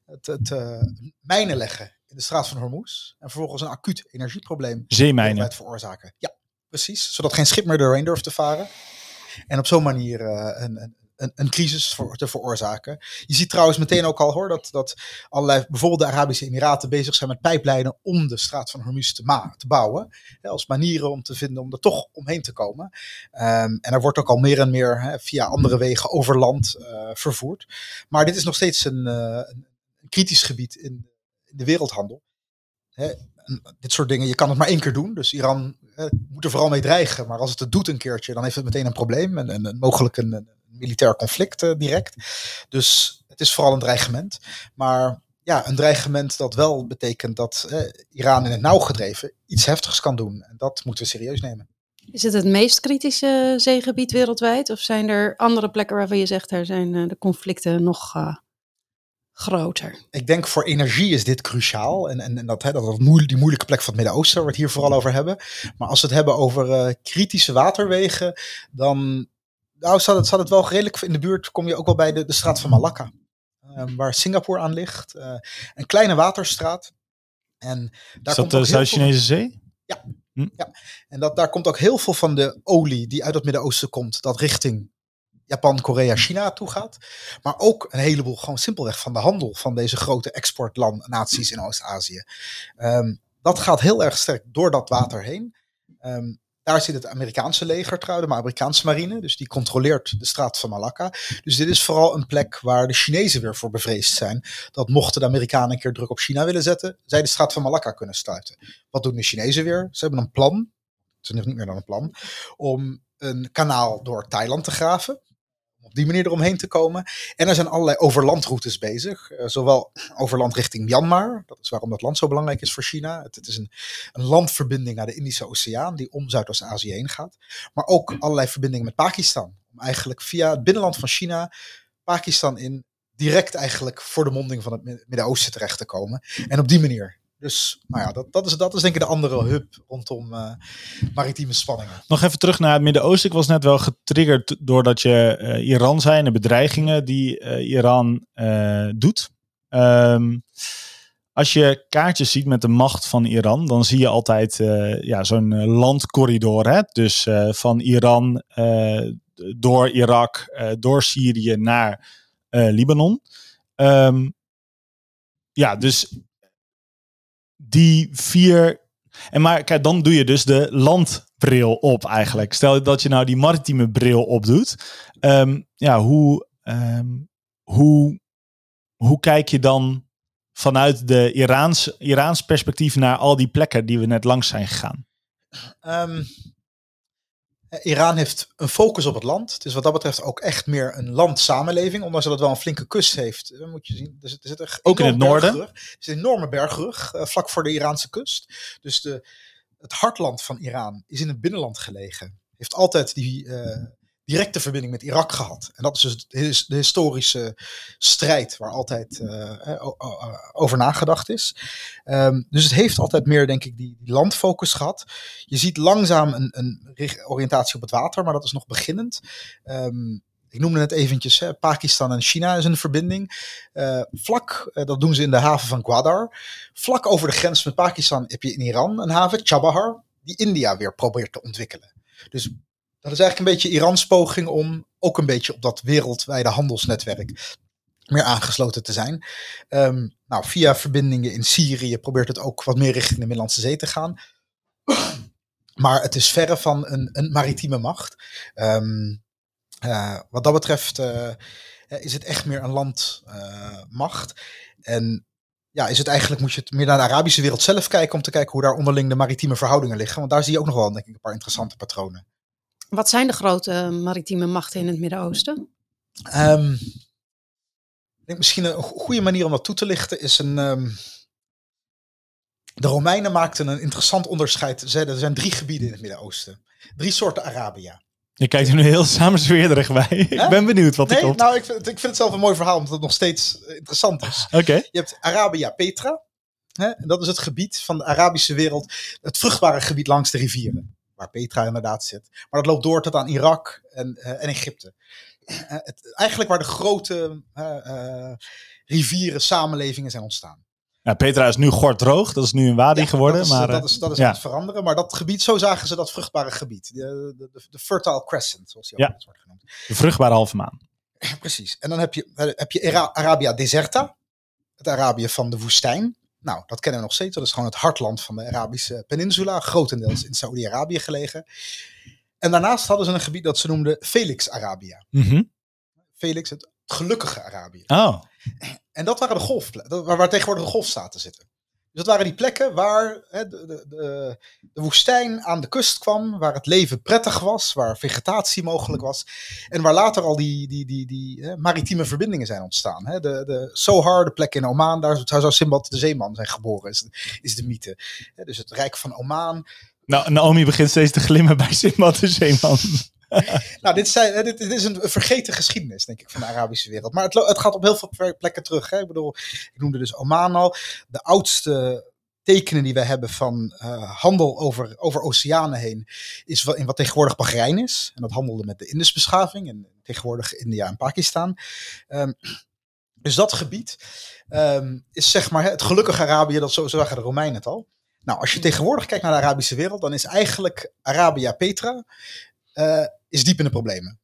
het, het uh, mijnen leggen in de straat van Hormuz. En vervolgens een acuut energieprobleem
Zeemijnen.
veroorzaken. Ja, precies. Zodat geen schip meer doorheen durft te varen. En op zo'n manier uh, een, een, een, een crisis voor, te veroorzaken. Je ziet trouwens meteen ook al hoor, dat, dat allerlei, bijvoorbeeld de Arabische Emiraten bezig zijn met pijplijnen om de straat van Hormuz te, te bouwen. Hè, als manieren om te vinden om er toch omheen te komen. Um, en er wordt ook al meer en meer hè, via andere wegen over land uh, vervoerd. Maar dit is nog steeds een, uh, een kritisch gebied in, in de wereldhandel. Hè, dit soort dingen, je kan het maar één keer doen. Dus Iran moet er vooral mee dreigen. Maar als het het doet een keertje, dan heeft het meteen een probleem. En, en mogelijk een, militair conflict uh, direct. Dus het is vooral een dreigement. Maar ja, een dreigement dat wel betekent dat eh, Iran in het nauw gedreven iets heftigs kan doen. En dat moeten we serieus nemen.
Is het het meest kritische zeegebied wereldwijd? Of zijn er andere plekken waarvan je zegt, daar zijn uh, de conflicten nog groter?
Ik denk voor energie is dit cruciaal. En, en, en dat, hè, dat, dat moeilijk, die moeilijke plek van het Midden-Oosten, waar we het hier vooral over hebben. Maar als we het hebben over uh, kritische waterwegen, dan nou, staat het, staat het wel redelijk in de buurt. Kom je ook wel bij de, de straat van Malacca. Um, waar Singapore aan ligt. Uh, een kleine waterstraat. En daar
Is dat de Zuid-Chinese Zee?
Ja. Hm? ja. En dat, daar komt ook heel veel van de olie die uit het Midden-Oosten komt. Dat richting Japan, Korea, China toe gaat. Maar ook een heleboel gewoon simpelweg van de handel van deze grote exportland-naties in Oost-Azië. Um, dat gaat heel erg sterk door dat water heen. Um, daar zit het Amerikaanse leger trouwens, de Amerikaanse marine. Dus die controleert de straat van Malacca. Dus dit is vooral een plek waar de Chinezen weer voor bevreesd zijn. Dat mochten de Amerikanen een keer druk op China willen zetten, zij de straat van Malacca kunnen sluiten. Wat doen de Chinezen weer? Ze hebben een plan. Is nog niet meer dan een plan. Om een kanaal door Thailand te graven op die manier eromheen te komen. En er zijn allerlei overlandroutes bezig. Uh, zowel overland richting Myanmar. Dat is waarom dat land zo belangrijk is voor China. Het, het is een, een, landverbinding naar de Indische Oceaan. Die om Zuidoost-Azië heen gaat. Maar ook allerlei verbindingen met Pakistan. Om eigenlijk via het binnenland van China Pakistan in direct eigenlijk voor de monding van het Midden-Oosten terecht te komen. En op die manier dus nou ja, dat, dat, is, dat is denk ik de andere hub rondom uh, maritieme spanningen.
Nog even terug naar het Midden-Oosten. Ik was net wel getriggerd doordat je uh, Iran zei en de bedreigingen die uh, Iran doet. Um, als je kaartjes ziet met de macht van Iran, dan zie je altijd ja, zo'n landcorridor. Hè? Dus van Iran door Irak, door Syrië naar Libanon. Um, ja, dus die vier. En maar kijk, dan doe je dus de landbril op eigenlijk. Stel dat je nou die maritieme bril opdoet. Um, ja, hoe, um, hoe, hoe kijk je dan vanuit de Iraans, Iraans perspectief naar al die plekken die we net langs zijn gegaan?
Um, eh, Iran heeft een focus op het land. Het is wat dat betreft ook echt meer een landsamenleving. Ondanks dat het wel een flinke kust heeft. Dan moet je zien. Er zit, er zit een
ook in het noorden.
Er zit een enorme bergrug uh, vlak voor de Iraanse kust. Dus de, het hartland van Iran is in het binnenland gelegen. Heeft altijd die, uh, directe verbinding met Irak gehad. En dat is dus de historische strijd waar altijd uh, over nagedacht is. Um, dus het heeft altijd meer, denk ik, die, landfocus gehad. Je ziet langzaam een, een, oriëntatie op het water, maar dat is nog beginnend. Um, ik noemde het eventjes, hè, Pakistan en China is een verbinding. Vlak, dat doen ze in de haven van Gwadar. Vlak over de grens met Pakistan heb je in Iran een haven, Chabahar, die India weer probeert te ontwikkelen. Dus dat is eigenlijk een beetje Irans poging om ook een beetje op dat wereldwijde handelsnetwerk meer aangesloten te zijn. Um, nou, via verbindingen in Syrië probeert het ook wat meer richting de Middellandse Zee te gaan. Maar het is verre van een, een maritieme macht. Um, uh, wat dat betreft uh, is het echt meer een landmacht. En ja, is het eigenlijk, moet je het meer naar de Arabische wereld zelf kijken om te kijken hoe daar onderling de maritieme verhoudingen liggen. Want daar zie je ook nog wel, denk ik, een paar interessante patronen.
Wat zijn de grote maritieme machten in het Midden-Oosten?
Um, denk misschien een goede manier om dat toe te lichten is een. ehm, de Romeinen maakten een interessant onderscheid. Ze zeiden er zijn drie gebieden in het Midden-Oosten. Drie soorten Arabia.
Je kijkt er nu heel samenzweerderig bij. ik ben benieuwd wat er
Nee,
komt.
nou, ik vind, het- ik vind het zelf een mooi verhaal, omdat het nog steeds eh, interessant is.
Oké.
Je hebt Arabia Petra. Hè? En dat is het gebied van de Arabische wereld, het vruchtbare gebied langs de rivieren. Waar Petra inderdaad zit. Maar dat loopt door tot aan Irak en, eh, en Egypte. Eh, het, eigenlijk waar de grote eh, eh, rivieren samenlevingen zijn ontstaan.
Ja, Petra is nu gorddroog. Dat is nu een wadi
Ja,
geworden.
Dat is,
maar,
dat
eh,
is, dat is
ja.
aan het veranderen. Maar dat gebied, zo zagen ze dat vruchtbare gebied. De, de, de, Fertile Crescent, zoals die ook
Ja.
wordt genoemd.
de vruchtbare halve maan.
Precies. En dan heb je, eh, heb je Ara- Arabia Deserta, het Arabië van de woestijn. Nou, dat kennen we nog steeds. Dat is gewoon het hartland van de Arabische peninsula, grotendeels in Saoedi-Arabië gelegen. En daarnaast hadden ze een gebied dat ze noemden Felix Arabia.
Mhm.
Felix, het gelukkige Arabië.
Oh,
En dat waren de golfplekken, waar, waar tegenwoordig de golfstaten zitten. Dat waren die plekken waar hè, de, de, de, woestijn aan de kust kwam, waar het leven prettig was, waar vegetatie mogelijk was. En waar later al die, die, die, die hè, maritieme verbindingen zijn ontstaan. Hè. De, de Sohar, de plek in Oman, daar zou Simbad de Zeeman zijn geboren, is, is de mythe. Dus het Rijk van Oman.
nou, Naomi begint steeds te glimmen bij Simbad de Zeeman.
Nou, dit, zijn, dit, is een vergeten geschiedenis, denk ik, van de Arabische wereld. Maar het, het gaat op heel veel plekken terug. Hè. Ik bedoel, ik noemde dus Oman al. De oudste tekenen die we hebben van eh, handel over, over oceanen heen, is wat, in wat tegenwoordig Bahrein is. En dat handelde met de Indusbeschaving en tegenwoordig India en Pakistan. Ehm, dus dat gebied ehm, is zeg maar het gelukkige Arabië, dat zo, zo zagen de Romeinen het al. Nou, als je tegenwoordig kijkt naar de Arabische wereld, dan is eigenlijk Arabia Petra eh, is diep in de problemen.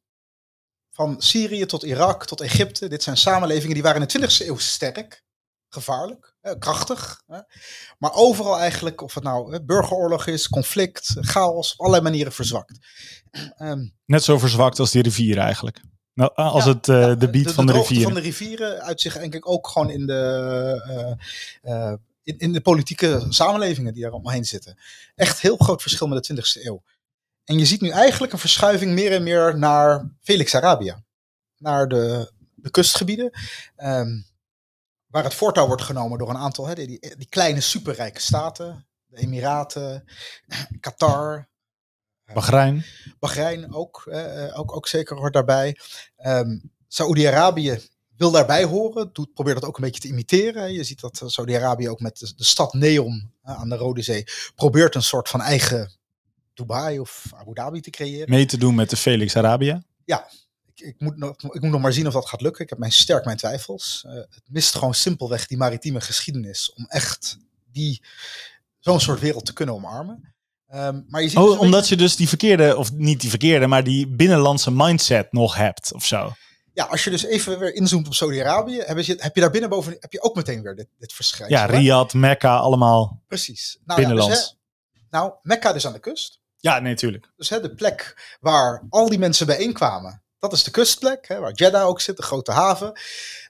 Van Syrië tot Irak tot Egypte, dit zijn samenlevingen die waren in de 20e eeuw sterk, gevaarlijk, eh, krachtig. Maar overal eigenlijk, of het nou eh, burgeroorlog is, conflict, chaos, op allerlei manieren verzwakt. Ehm,
Net zo verzwakt als die rivier eigenlijk. Nou, als
Ja,
het eh,
ja,
de beat van de
droogte
rivier.
van de rivieren uit zich denk ik ook gewoon in de, eh, eh, in, in de politieke samenlevingen die er omheen zitten. Echt heel groot verschil met de 20e eeuw. En je ziet nu eigenlijk een verschuiving meer en meer naar Felix Arabia. Naar de, de kustgebieden. ehm, waar het voortouw wordt genomen door een aantal, hè, die, die, die kleine superrijke staten. De Emiraten, Qatar,
Bahrein.
Bahrein ook, eh, eh, ook, ook zeker hoort daarbij. Ehm Saoedi-Arabië wil daarbij horen, doet, probeert dat ook een beetje te imiteren. Je ziet dat eh, Saoedi-Arabië ook met de, de stad Neom eh, aan de Rode Zee probeert een soort van eigen Dubai of Abu Dhabi te creëren.
Mee te doen met de Felix Arabia.
Ik, ik, moet nog, ik moet nog maar zien of dat gaat lukken. Ik heb mijn, sterk mijn twijfels. Eh, het mist gewoon simpelweg die maritieme geschiedenis om echt die, zo'n soort wereld te kunnen omarmen. Ehm, maar je ziet dus
Oh,
een
omdat je dus die verkeerde, of niet die verkeerde, maar die binnenlandse mindset nog hebt of zo.
Ja, als je dus even weer inzoomt op Saudi-Arabië, heb je, heb je daar binnen boven heb je ook meteen weer dit, dit verschijnsel.
Ja? Riyadh, Mekka, allemaal
Precies. Nou, ja, dus,
binnenlands.
hè, nou, Mekka dus aan de kust.
Ja, nee.
Dus hè, de plek waar al die mensen bijeenkwamen, dat is de kustplek, hè, waar Jeddah ook zit, de grote haven.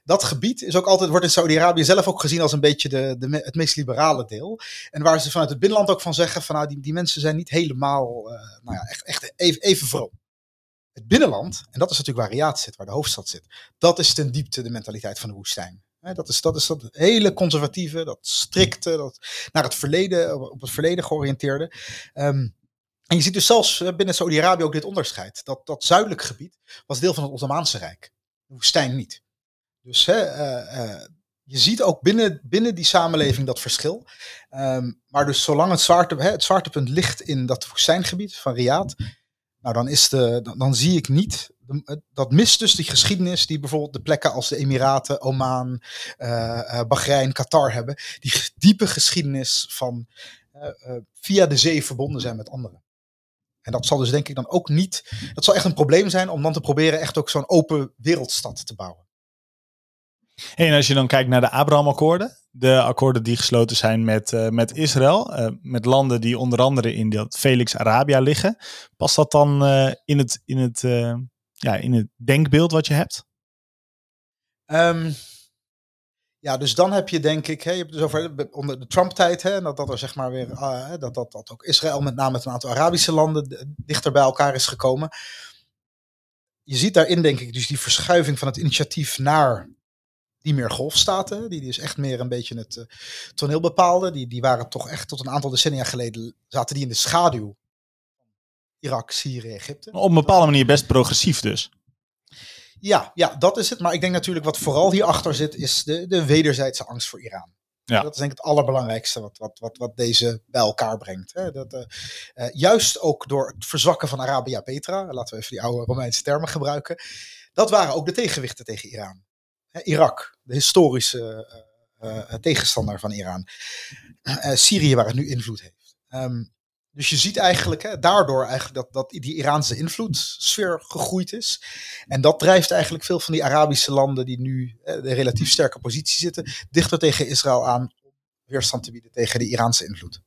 Dat gebied is ook altijd, wordt in Saudi-Arabië zelf ook gezien als een beetje de, de, het meest liberale deel. En waar ze vanuit het binnenland ook van zeggen, van nou, die, die mensen zijn niet helemaal, eh, nou ja, echt, echt even, even vroom. Het binnenland, en dat is natuurlijk waar Riyadh zit, waar de hoofdstad zit, dat is ten diepte de mentaliteit van de woestijn. Dat, is, dat is dat hele conservatieve, dat strikte, dat naar het verleden, op het verleden georiënteerde. Ehm, en je ziet dus zelfs eh, binnen Saudi-Arabië ook dit onderscheid. Dat, dat zuidelijk gebied was deel van het Ottomaanse Rijk. De woestijn niet. Dus hè, eh, eh, je ziet ook binnen, binnen die samenleving dat verschil. Ehm, maar dus zolang het, zwaarte, hè, het zwaartepunt ligt in dat woestijngebied van Riyadh, nou dan, is de, dan, zie ik niet. Dat mist dus die geschiedenis die bijvoorbeeld de plekken als de Emiraten, Oman, eh, Bahrein, Qatar hebben. Die diepe geschiedenis van via de zee verbonden zijn met anderen. En dat zal dus denk ik dan ook niet. Dat zal echt een probleem zijn om dan te proberen echt ook zo'n open wereldstad te bouwen.
En als je dan kijkt naar de Abraham-akkoorden, de akkoorden die gesloten zijn met, eh, met Israël, eh, met landen die onder andere in dat Felix Arabia liggen, past dat dan eh, in, het, in, het, ja, in het denkbeeld wat je hebt?
Ehm, ja, dus dan heb je denk ik, hè, je hebt dus over de- onder de Trump-tijd, hè, dat, dat er zeg maar weer, ah, dat, dat, dat ook Israël met name met een aantal Arabische landen dichter bij elkaar is gekomen. Je ziet daarin denk ik dus die verschuiving van het initiatief naar die meer golfstaten, die dus echt meer een beetje het uh, toneel bepaalden. Die, die waren toch echt tot een aantal decennia geleden, zaten die in de schaduw. Irak, Syrië, Egypte.
Op een bepaalde manier best progressief dus.
Ja, ja, dat is het. Maar ik denk natuurlijk wat vooral hierachter zit, is de, de wederzijdse angst voor Iran. Ja. Dat is denk ik het allerbelangrijkste wat, wat, wat, wat deze bij elkaar brengt. Hè. Dat, uh, uh, juist ook door het verzwakken van Arabia Petra, laten we even die oude Romeinse termen gebruiken. Dat waren ook de tegenwichten tegen Iran. Hè, Irak, de historische uh, tegenstander van Iran. Syrië, waar het nu invloed heeft. Um, dus je ziet eigenlijk hè, daardoor eigenlijk dat, dat die Iraanse invloedssfeer gegroeid is. En dat drijft eigenlijk veel van die Arabische landen die nu hè, de relatief sterke positie zitten, dichter tegen Israël aan om weerstand te bieden tegen de Iraanse invloed.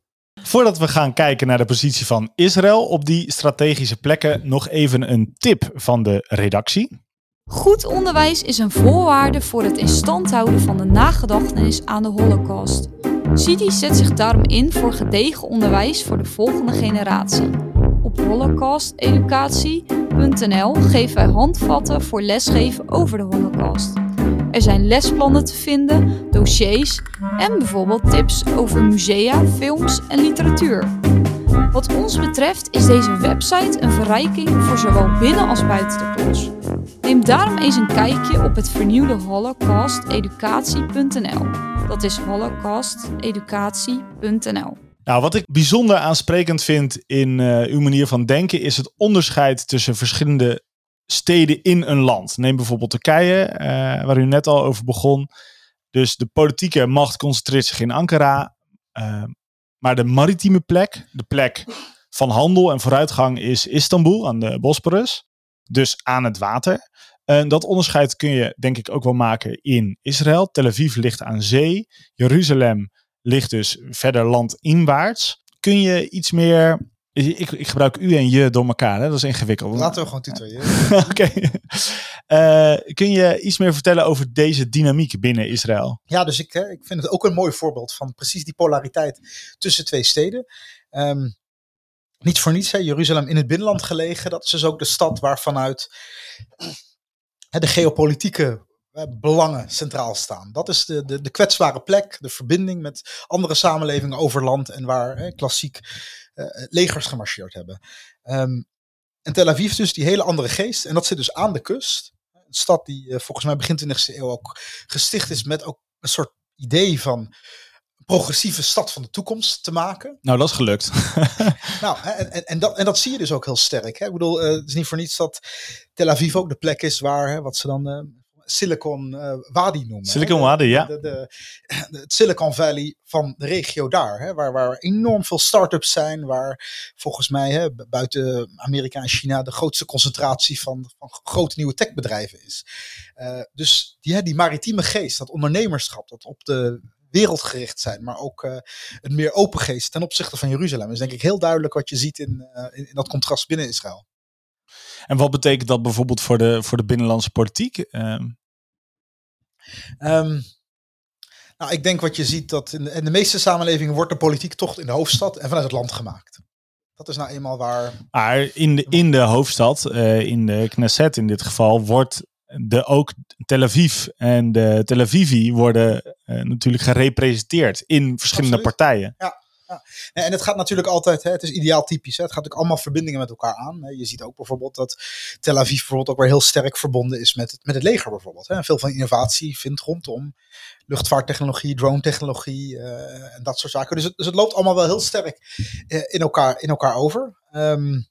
Voordat we gaan kijken naar de positie van Israël op die strategische plekken, nog even een tip van de redactie.
Goed onderwijs is een voorwaarde voor het in stand houden van de nagedachtenis aan de Holocaust. CIDI zet zich daarom in voor gedegen onderwijs voor de volgende generatie. Op holocausteducatie.nl geven wij handvatten voor lesgeven over de Holocaust. Er zijn lesplannen te vinden, dossiers en bijvoorbeeld tips over musea, films en literatuur. Wat ons betreft is deze website een verrijking voor zowel binnen als buiten de klas. Neem daarom eens een kijkje op het vernieuwde holocausteducatie.nl. Dat is holocausteducatie.nl.
Nou, wat ik bijzonder aansprekend vind in uh, uw manier van denken is het onderscheid tussen verschillende steden in een land. Neem bijvoorbeeld Turkije, uh, waar u net al over begon. Dus de politieke macht concentreert zich in Ankara. Uh, maar de maritieme plek, de plek van handel en vooruitgang, is Istanbul aan de Bosporus. Dus aan het water. En dat onderscheid kun je denk ik ook wel maken in Israël. Tel Aviv ligt aan zee. Jeruzalem ligt dus verder landinwaarts. Kun je iets meer ik, ik, gebruik u en je door elkaar, hè? dat is ingewikkeld.
Laten we gewoon tutoyen.
Oké. Uh, kun je iets meer vertellen over deze dynamiek binnen Israël?
Ja, dus ik, ik vind het ook een mooi voorbeeld van precies die polariteit tussen twee steden. Um, niet voor niets, hè, Jeruzalem in het binnenland gelegen. Dat is dus ook de stad waarvanuit de geopolitieke belangen centraal staan. Dat is de, de, de kwetsbare plek, de verbinding met andere samenlevingen over land en waar hè, klassiek legers gemarcheerd hebben. Um, en Tel Aviv dus die hele andere geest. En dat zit dus aan de kust. Een stad die uh, volgens mij begin 20e eeuw ook gesticht is met ook een soort idee van progressieve stad van de toekomst te maken.
Nou, dat is gelukt.
nou, en, en, en, dat, en dat zie je dus ook heel sterk. Hè? Ik bedoel, uh, het is niet voor niets dat Tel Aviv ook de plek is waar, hè, wat ze dan uh, Silicon uh, Wadi noemen.
Silicon Wadi, ja.
De, de, de, het Silicon Valley van de regio daar. Hè, waar, waar enorm veel start-ups zijn. Waar volgens mij hè, buiten Amerika en China de grootste concentratie van, van grote nieuwe techbedrijven is. Uh, dus die, die maritieme geest, dat ondernemerschap, dat op de wereldgericht zijn, maar ook uh, een meer open geest ten opzichte van Jeruzalem. is denk ik heel duidelijk wat je ziet in, uh, in, in, dat contrast binnen Israël.
En wat betekent dat bijvoorbeeld voor de, voor de binnenlandse politiek? Um...
Um, nou, ik denk wat je ziet dat in de, in de, meeste samenlevingen wordt de politiek toch in de hoofdstad en vanuit het land gemaakt. Dat is nou eenmaal waar.
Maar in de, in de hoofdstad, uh, in de Knesset in dit geval, wordt de, ook Tel Aviv en de Tel Avivi worden uh, natuurlijk gerepresenteerd in verschillende
Absoluut.
partijen.
Ja. En het gaat natuurlijk altijd, hè, het is ideaal typisch. Hè, het gaat ook allemaal verbindingen met elkaar aan. Je ziet ook bijvoorbeeld dat Tel Aviv bijvoorbeeld ook weer heel sterk verbonden is met het, met het leger bijvoorbeeld. Hè. En veel van innovatie vindt rondom luchtvaarttechnologie, drone-technologie uh, en dat soort zaken. Dus het, dus het, loopt allemaal wel heel sterk uh, in, elkaar, in elkaar over. Um,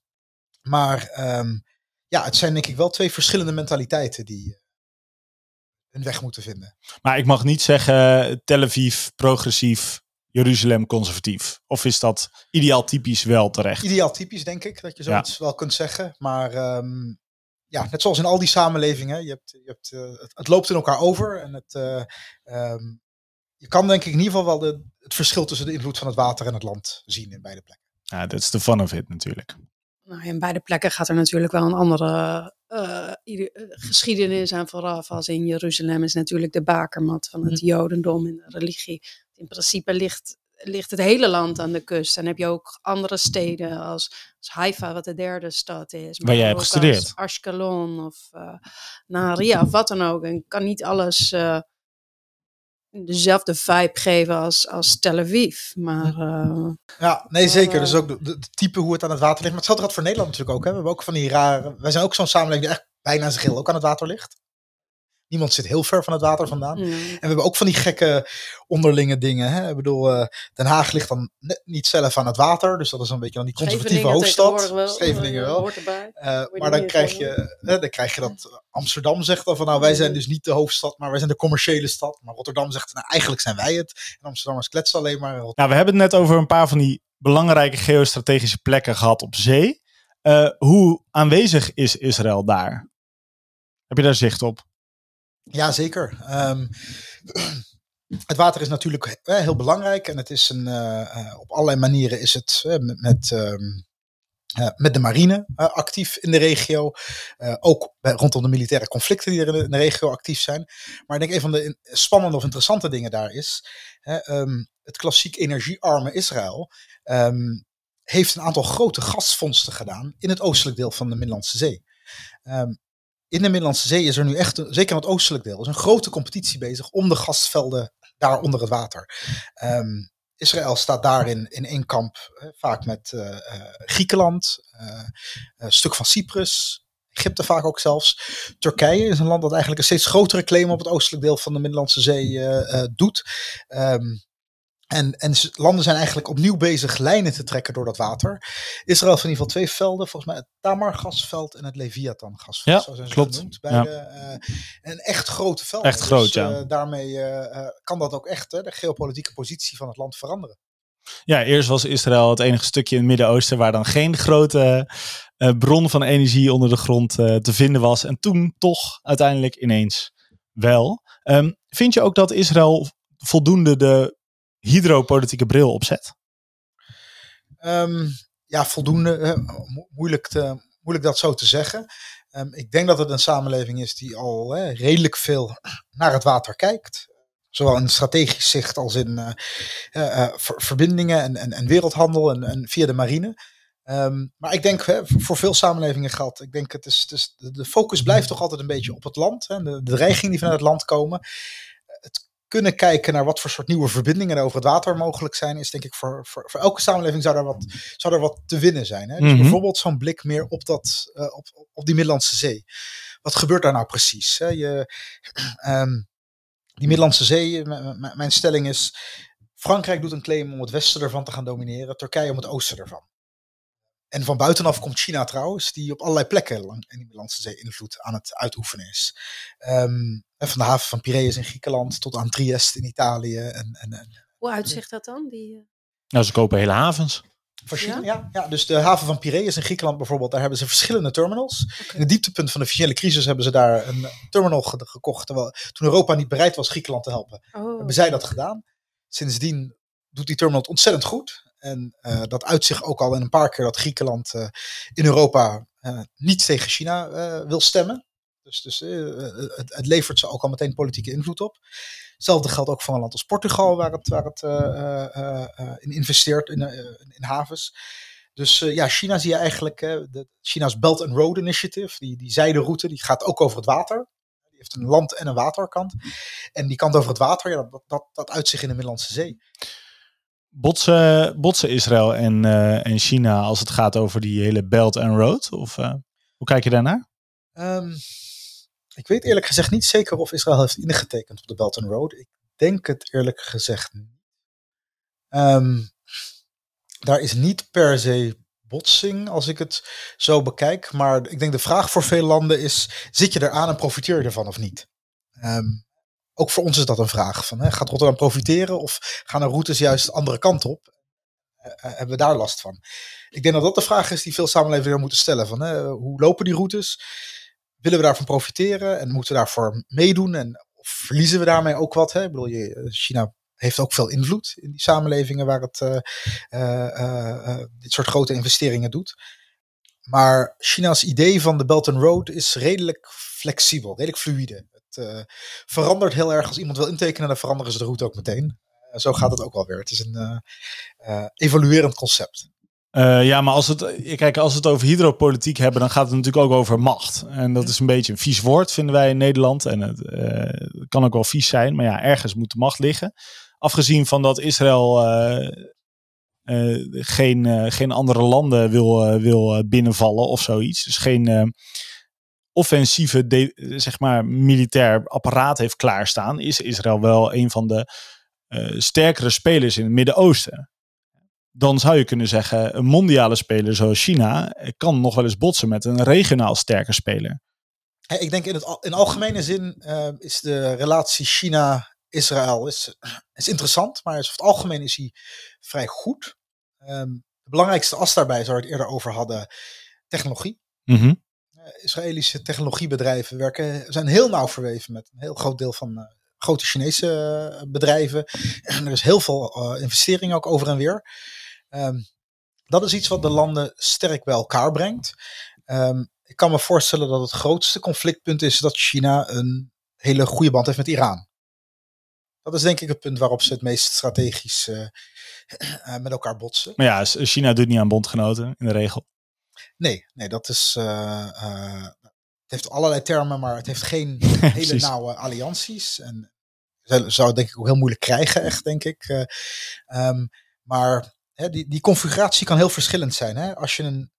maar um, ja, het zijn denk ik wel twee verschillende mentaliteiten die uh, hun weg moeten vinden.
Maar ik mag niet zeggen Tel Aviv progressief, Jeruzalem conservatief. Of is dat ideaal typisch wel terecht?
Ideaal typisch denk ik, dat je zoiets ja. wel kunt zeggen. Maar um, ja, net zoals in al die samenlevingen, je hebt, je hebt, uh, het, het, loopt in elkaar over. En het, uh, um, je kan denk ik in ieder geval wel de, het verschil tussen de invloed van het water en het land zien in beide plekken.
Ja, dat is de fun of it natuurlijk.
Nou, in beide plekken gaat er natuurlijk wel een andere uh, geschiedenis aan vooraf. Als in Jeruzalem is natuurlijk de bakermat van het Jodendom en de religie. In principe ligt, ligt het hele land aan de kust. Dan heb je ook andere steden als, als Haifa, wat de derde stad is.
Waar jij hebt gestudeerd.
Ashkelon of uh, Naria of wat dan ook. En kan niet alles uh, dezelfde vibe geven als, als Tel Aviv. Maar uh,
ja, nee, zeker.
Uh,
dus ook de, de, type hoe het aan het water ligt. Maar hetzelfde geldt voor Nederland natuurlijk ook. Hè. We hebben ook van die rare. Wij zijn ook zo'n samenleving die echt bijna zijn geheel ook aan het water ligt. Niemand zit heel ver van het water vandaan.
mm.
En we hebben ook van die gekke onderlinge dingen. Hè? Ik bedoel, uh, Den Haag ligt dan net niet zelf aan het water. Dus dat is een beetje dan die conservatieve hoofdstad.
Wel,
Scheveningen wel. Uh, maar dan krijg, je, hè, dan krijg je dat Amsterdam zegt dan van nou wij zijn dus niet de hoofdstad, maar wij zijn de commerciële stad. Maar Rotterdam zegt nou eigenlijk zijn wij het. En Amsterdammers kletsen alleen maar.
Nou, we hebben het net over een paar van die belangrijke geostrategische plekken gehad op zee. Uh, hoe aanwezig is Israël daar? Heb je daar zicht op?
Ja, zeker. Um, het water is natuurlijk eh, heel belangrijk en het is een, uh, op allerlei manieren is het uh, met, um, met de marine actief in de regio. ook bij, rondom de militaire conflicten die er in de, regio actief zijn. Maar ik denk een van de spannende of interessante dingen daar is um, het klassiek energiearme Israël. heeft een aantal grote gasvondsten gedaan in het oostelijk deel van de Middellandse Zee in de Middellandse Zee is er nu echt, zeker in het oostelijk deel, is een grote competitie bezig om de gasvelden daar onder het water. Um, Israël staat daarin in één kamp, eh, vaak met uh, uh, Griekenland, een stuk van Cyprus, Egypte vaak ook zelfs. Turkije is een land dat eigenlijk een steeds grotere claim op het oostelijk deel van de Middellandse Zee doet. Um, en, en landen zijn eigenlijk opnieuw bezig lijnen te trekken door dat water. Israël heeft in ieder geval twee velden, volgens mij het Tamar-gasveld en het Leviathan-gasveld.
Ja,
zo zijn ze
klopt.
genoemd. Bij
Ja.
de, uh, en echt grote velden.
Echt groot,
dus, uh,
ja.
Daarmee uh, kan dat ook echt de geopolitieke positie van het land veranderen.
Ja, eerst was Israël het enige stukje in het Midden-Oosten waar dan geen grote bron van energie onder de grond te vinden was. En toen toch uiteindelijk ineens wel. Um, vind je ook dat Israël voldoende de hydropolitieke bril opzet?
Um, ja, voldoende. Mo moeilijk, te, moeilijk dat zo te zeggen. Um, ik denk dat het een samenleving is die al redelijk veel naar het water kijkt. Zowel in strategisch zicht als in uh, ver verbindingen en, en, wereldhandel en, en, via de marine. Um, maar ik denk hè, voor veel samenlevingen geldt. Ik denk het is, het de focus blijft toch altijd een beetje op het land. Hè, de, de dreigingen die vanuit het land komen. Het kunnen kijken naar wat voor soort nieuwe verbindingen er over het water mogelijk zijn, is denk ik voor, voor, voor elke samenleving zou er wat, zou er wat te winnen zijn. Hè? Dus
Mhm.
bijvoorbeeld zo'n blik meer op, dat, uh, op, op die Middellandse Zee. Wat gebeurt daar nou precies? Hè? Je, um, die Middellandse Zee, mijn stelling is, Frankrijk doet een claim om het westen ervan te gaan domineren, Turkije om het oosten ervan. En van buitenaf komt China trouwens, die op allerlei plekken lang in de Middellandse Zee invloed aan het uitoefenen is. Um, van de haven van Piraeus in Griekenland tot aan Trieste in Italië. En, en, en,
Hoe uitzicht dat dan? Die, uh...
Nou, ze kopen hele havens.
Van China, ja? Ja, ja, dus de haven van Piraeus in Griekenland bijvoorbeeld, daar hebben ze verschillende terminals. Okay. In het dieptepunt van de financiële crisis hebben ze daar een terminal ge gekocht. Terwijl toen Europa niet bereid was Griekenland te helpen,
oh.
hebben zij dat gedaan. Sindsdien doet die terminal het ontzettend goed. En uh, dat uit zich ook al in een paar keer dat Griekenland uh, in Europa uh, niet tegen China wil stemmen. Dus, dus het, het, levert ze ook al meteen politieke invloed op. Hetzelfde geldt ook voor een land als Portugal, waar het, waar het in investeert in, in havens. Dus ja, China zie je eigenlijk, de, China's Belt and Road Initiative, die, die zijderoute, die gaat ook over het water. Die heeft een land- en een waterkant. En die kant over het water, ja, dat, dat, dat uit zich in de Middellandse Zee.
Botsen, botsen Israël en, uh, en China als het gaat over die hele Belt and Road? Of uh, hoe kijk je daarnaar?
Um, ik weet eerlijk gezegd niet zeker of Israël heeft ingetekend op de Belt and Road. Ik denk het eerlijk gezegd niet. Um, daar is niet per se botsing als ik het zo bekijk. Maar ik denk de vraag voor veel landen is: zit je eraan en profiteer je ervan of niet? Um, ook voor ons is dat een vraag. Van, hè, gaat Rotterdam profiteren of gaan er routes juist de andere kant op? Uh, hebben we daar last van? Ik denk dat dat de vraag is die veel samenlevingen moeten stellen. Van, hè, hoe lopen die routes? Willen we daarvan profiteren en moeten we daarvoor meedoen? En verliezen we daarmee ook wat? Hè? Ik bedoel, China heeft ook veel invloed in die samenlevingen waar het uh, dit soort grote investeringen doet. Maar China's idee van de Belt and Road is redelijk flexibel, redelijk fluide. Uh, verandert heel erg als iemand wil intekenen, dan veranderen ze de route ook meteen. Uh, zo gaat het ook alweer. Het is een uh, evaluerend concept.
Uh, ja, maar als, het, kijk, als we het over hydropolitiek hebben, dan gaat het natuurlijk ook over macht. En dat is een beetje een vies woord, vinden wij in Nederland. En het uh, kan ook wel vies zijn, maar ja, ergens moet de macht liggen. Afgezien van dat Israël uh, geen, geen andere landen wil, wil binnenvallen of zoiets. Dus geen offensieve, de, zeg maar, militair apparaat heeft klaarstaan, is Israël wel een van de sterkere spelers in het Midden-Oosten dan zou je kunnen zeggen, een mondiale speler zoals China kan nog wel eens botsen met een regionaal sterke speler.
Ik denk in, het, in algemene zin uh, is de relatie China-Israël is, is interessant, maar is, over het algemeen is hij vrij goed. Um, de belangrijkste as daarbij, zoals we het eerder over hadden, technologie.
Mm -hmm.
Uh, Israëlische technologiebedrijven werken, zijn heel nauw verweven met een heel groot deel van uh, grote Chinese bedrijven. En er is heel veel investering ook over en weer. Um, dat is iets wat de landen sterk bij elkaar brengt. Um, ik kan me voorstellen dat het grootste conflictpunt is dat China een hele goede band heeft met Iran. Dat is denk ik het punt waarop ze het meest strategisch uh, met elkaar botsen.
Maar ja, China doet niet aan bondgenoten in de regel.
Nee, nee dat is. Uh, uh, het heeft allerlei termen, maar het heeft geen hele nauwe allianties. En zou het denk ik ook heel moeilijk krijgen, echt, denk ik. Um, maar hè, die, die configuratie kan heel verschillend zijn. Hè? Als, je een,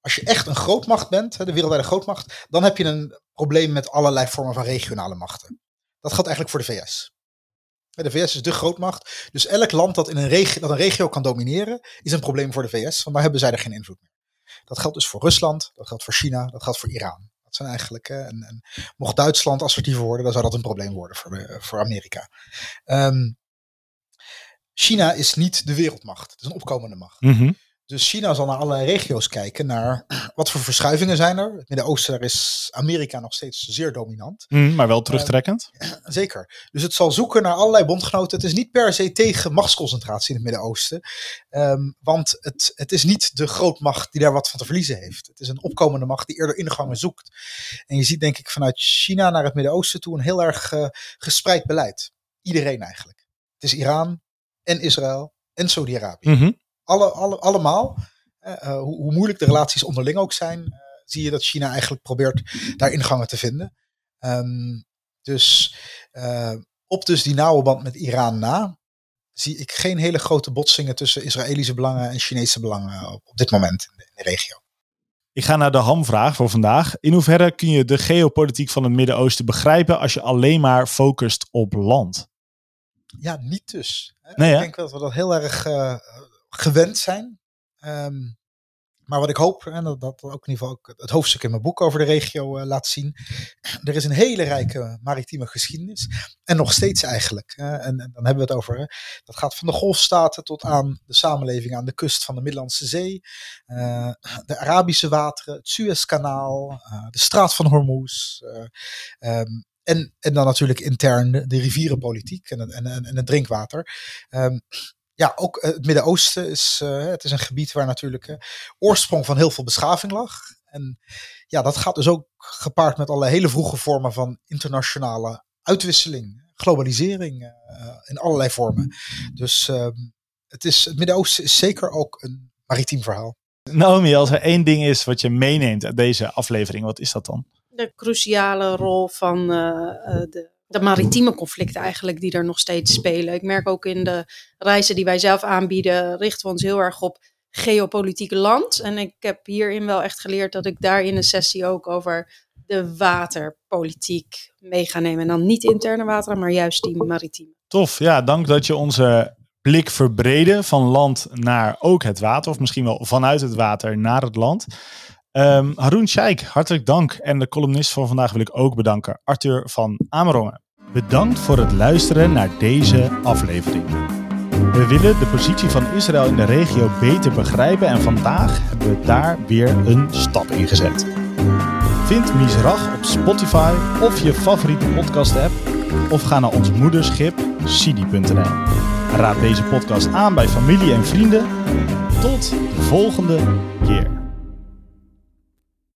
als je echt een grootmacht bent, hè, de wereldwijde grootmacht, dan heb je een probleem met allerlei vormen van regionale machten. Dat geldt eigenlijk voor de VS. De VS is de grootmacht. Dus elk land dat, in een regio, dat een regio kan domineren, is een probleem voor de VS. Want daar hebben zij er geen invloed meer. Dat geldt dus voor Rusland, dat geldt voor China, dat geldt voor Iran. Dat zijn eigenlijk, en, en mocht Duitsland assertiever worden, dan zou dat een probleem worden voor, voor Amerika. Um, China is niet de wereldmacht. Het is een opkomende macht.
Mm.
Dus China zal naar allerlei regio's kijken naar wat voor verschuivingen zijn er. Het Midden-Oosten, daar is Amerika nog steeds zeer dominant.
Mm, maar wel terugtrekkend.
Uh, zeker. Dus het zal zoeken naar allerlei bondgenoten. Het is niet per se tegen machtsconcentratie in het Midden-Oosten. Um, want het, het is niet de grootmacht die daar wat van te verliezen heeft. Het is een opkomende macht die eerder ingangen zoekt. En je ziet denk ik vanuit China naar het Midden-Oosten toe een heel erg uh, gespreid beleid. Iedereen eigenlijk. Het is Iran, en Israël en Saudi-Arabië.
Mm -hmm.
Alle, alle, allemaal, uh, hoe, hoe, moeilijk de relaties onderling ook zijn, uh, zie je dat China eigenlijk probeert daar ingangen te vinden. Um, dus uh, op dus die nauwe band met Iran na, zie ik geen hele grote botsingen tussen Israëlische belangen en Chinese belangen op, op dit moment in de, in de regio.
Ik ga naar de hamvraag voor vandaag. In hoeverre kun je de geopolitiek van het Midden-Oosten begrijpen als je alleen maar focust op land?
Ja, niet dus.
Nee,
ik denk dat we dat heel erg gewend zijn. Um, maar wat ik hoop, en dat, dat ook in ieder geval ook het hoofdstuk in mijn boek over de regio uh, laat zien. Er is een hele rijke maritieme geschiedenis. En nog steeds eigenlijk. En, dan hebben we het over. Dat gaat van de golfstaten tot aan de samenleving aan de kust van de Middellandse Zee. Uh, de Arabische wateren, het Suezkanaal, de straat van Hormuz. Um, en, en dan natuurlijk intern de rivierenpolitiek en, en, en, het drinkwater. Um, ja, ook het Midden-Oosten is, uh, het is een gebied waar natuurlijk uh, oorsprong van heel veel beschaving lag. En ja, dat gaat dus ook gepaard met alle hele vroege vormen van internationale uitwisseling, globalisering uh, in allerlei vormen. Dus het, is, het Midden-Oosten is zeker ook een maritiem verhaal.
Naomi, als er één ding is wat je meeneemt uit deze aflevering, wat is dat dan?
de cruciale rol van uh, de, de, maritieme conflicten eigenlijk die er nog steeds spelen. Ik merk ook in de reizen die wij zelf aanbieden, richten we ons heel erg op geopolitieke land. En ik heb hierin wel echt geleerd dat ik daar in een sessie ook over de waterpolitiek mee ga nemen. En dan niet interne wateren, maar juist die maritieme.
Tof, ja, dank dat je onze blik verbreden van land naar ook het water, of misschien wel vanuit het water naar het land. Um, Haroon Sheikh, hartelijk dank. En de columnist van vandaag wil ik ook bedanken, Arthur van Amerongen. Bedankt voor het luisteren naar deze aflevering. We willen de positie van Israël in de regio beter begrijpen en vandaag hebben we daar weer een stap in gezet. Vind Misrach op Spotify of je favoriete podcast app of ga naar ons moederschip sidi.nl. Raad deze podcast aan bij familie en vrienden. Tot de volgende keer.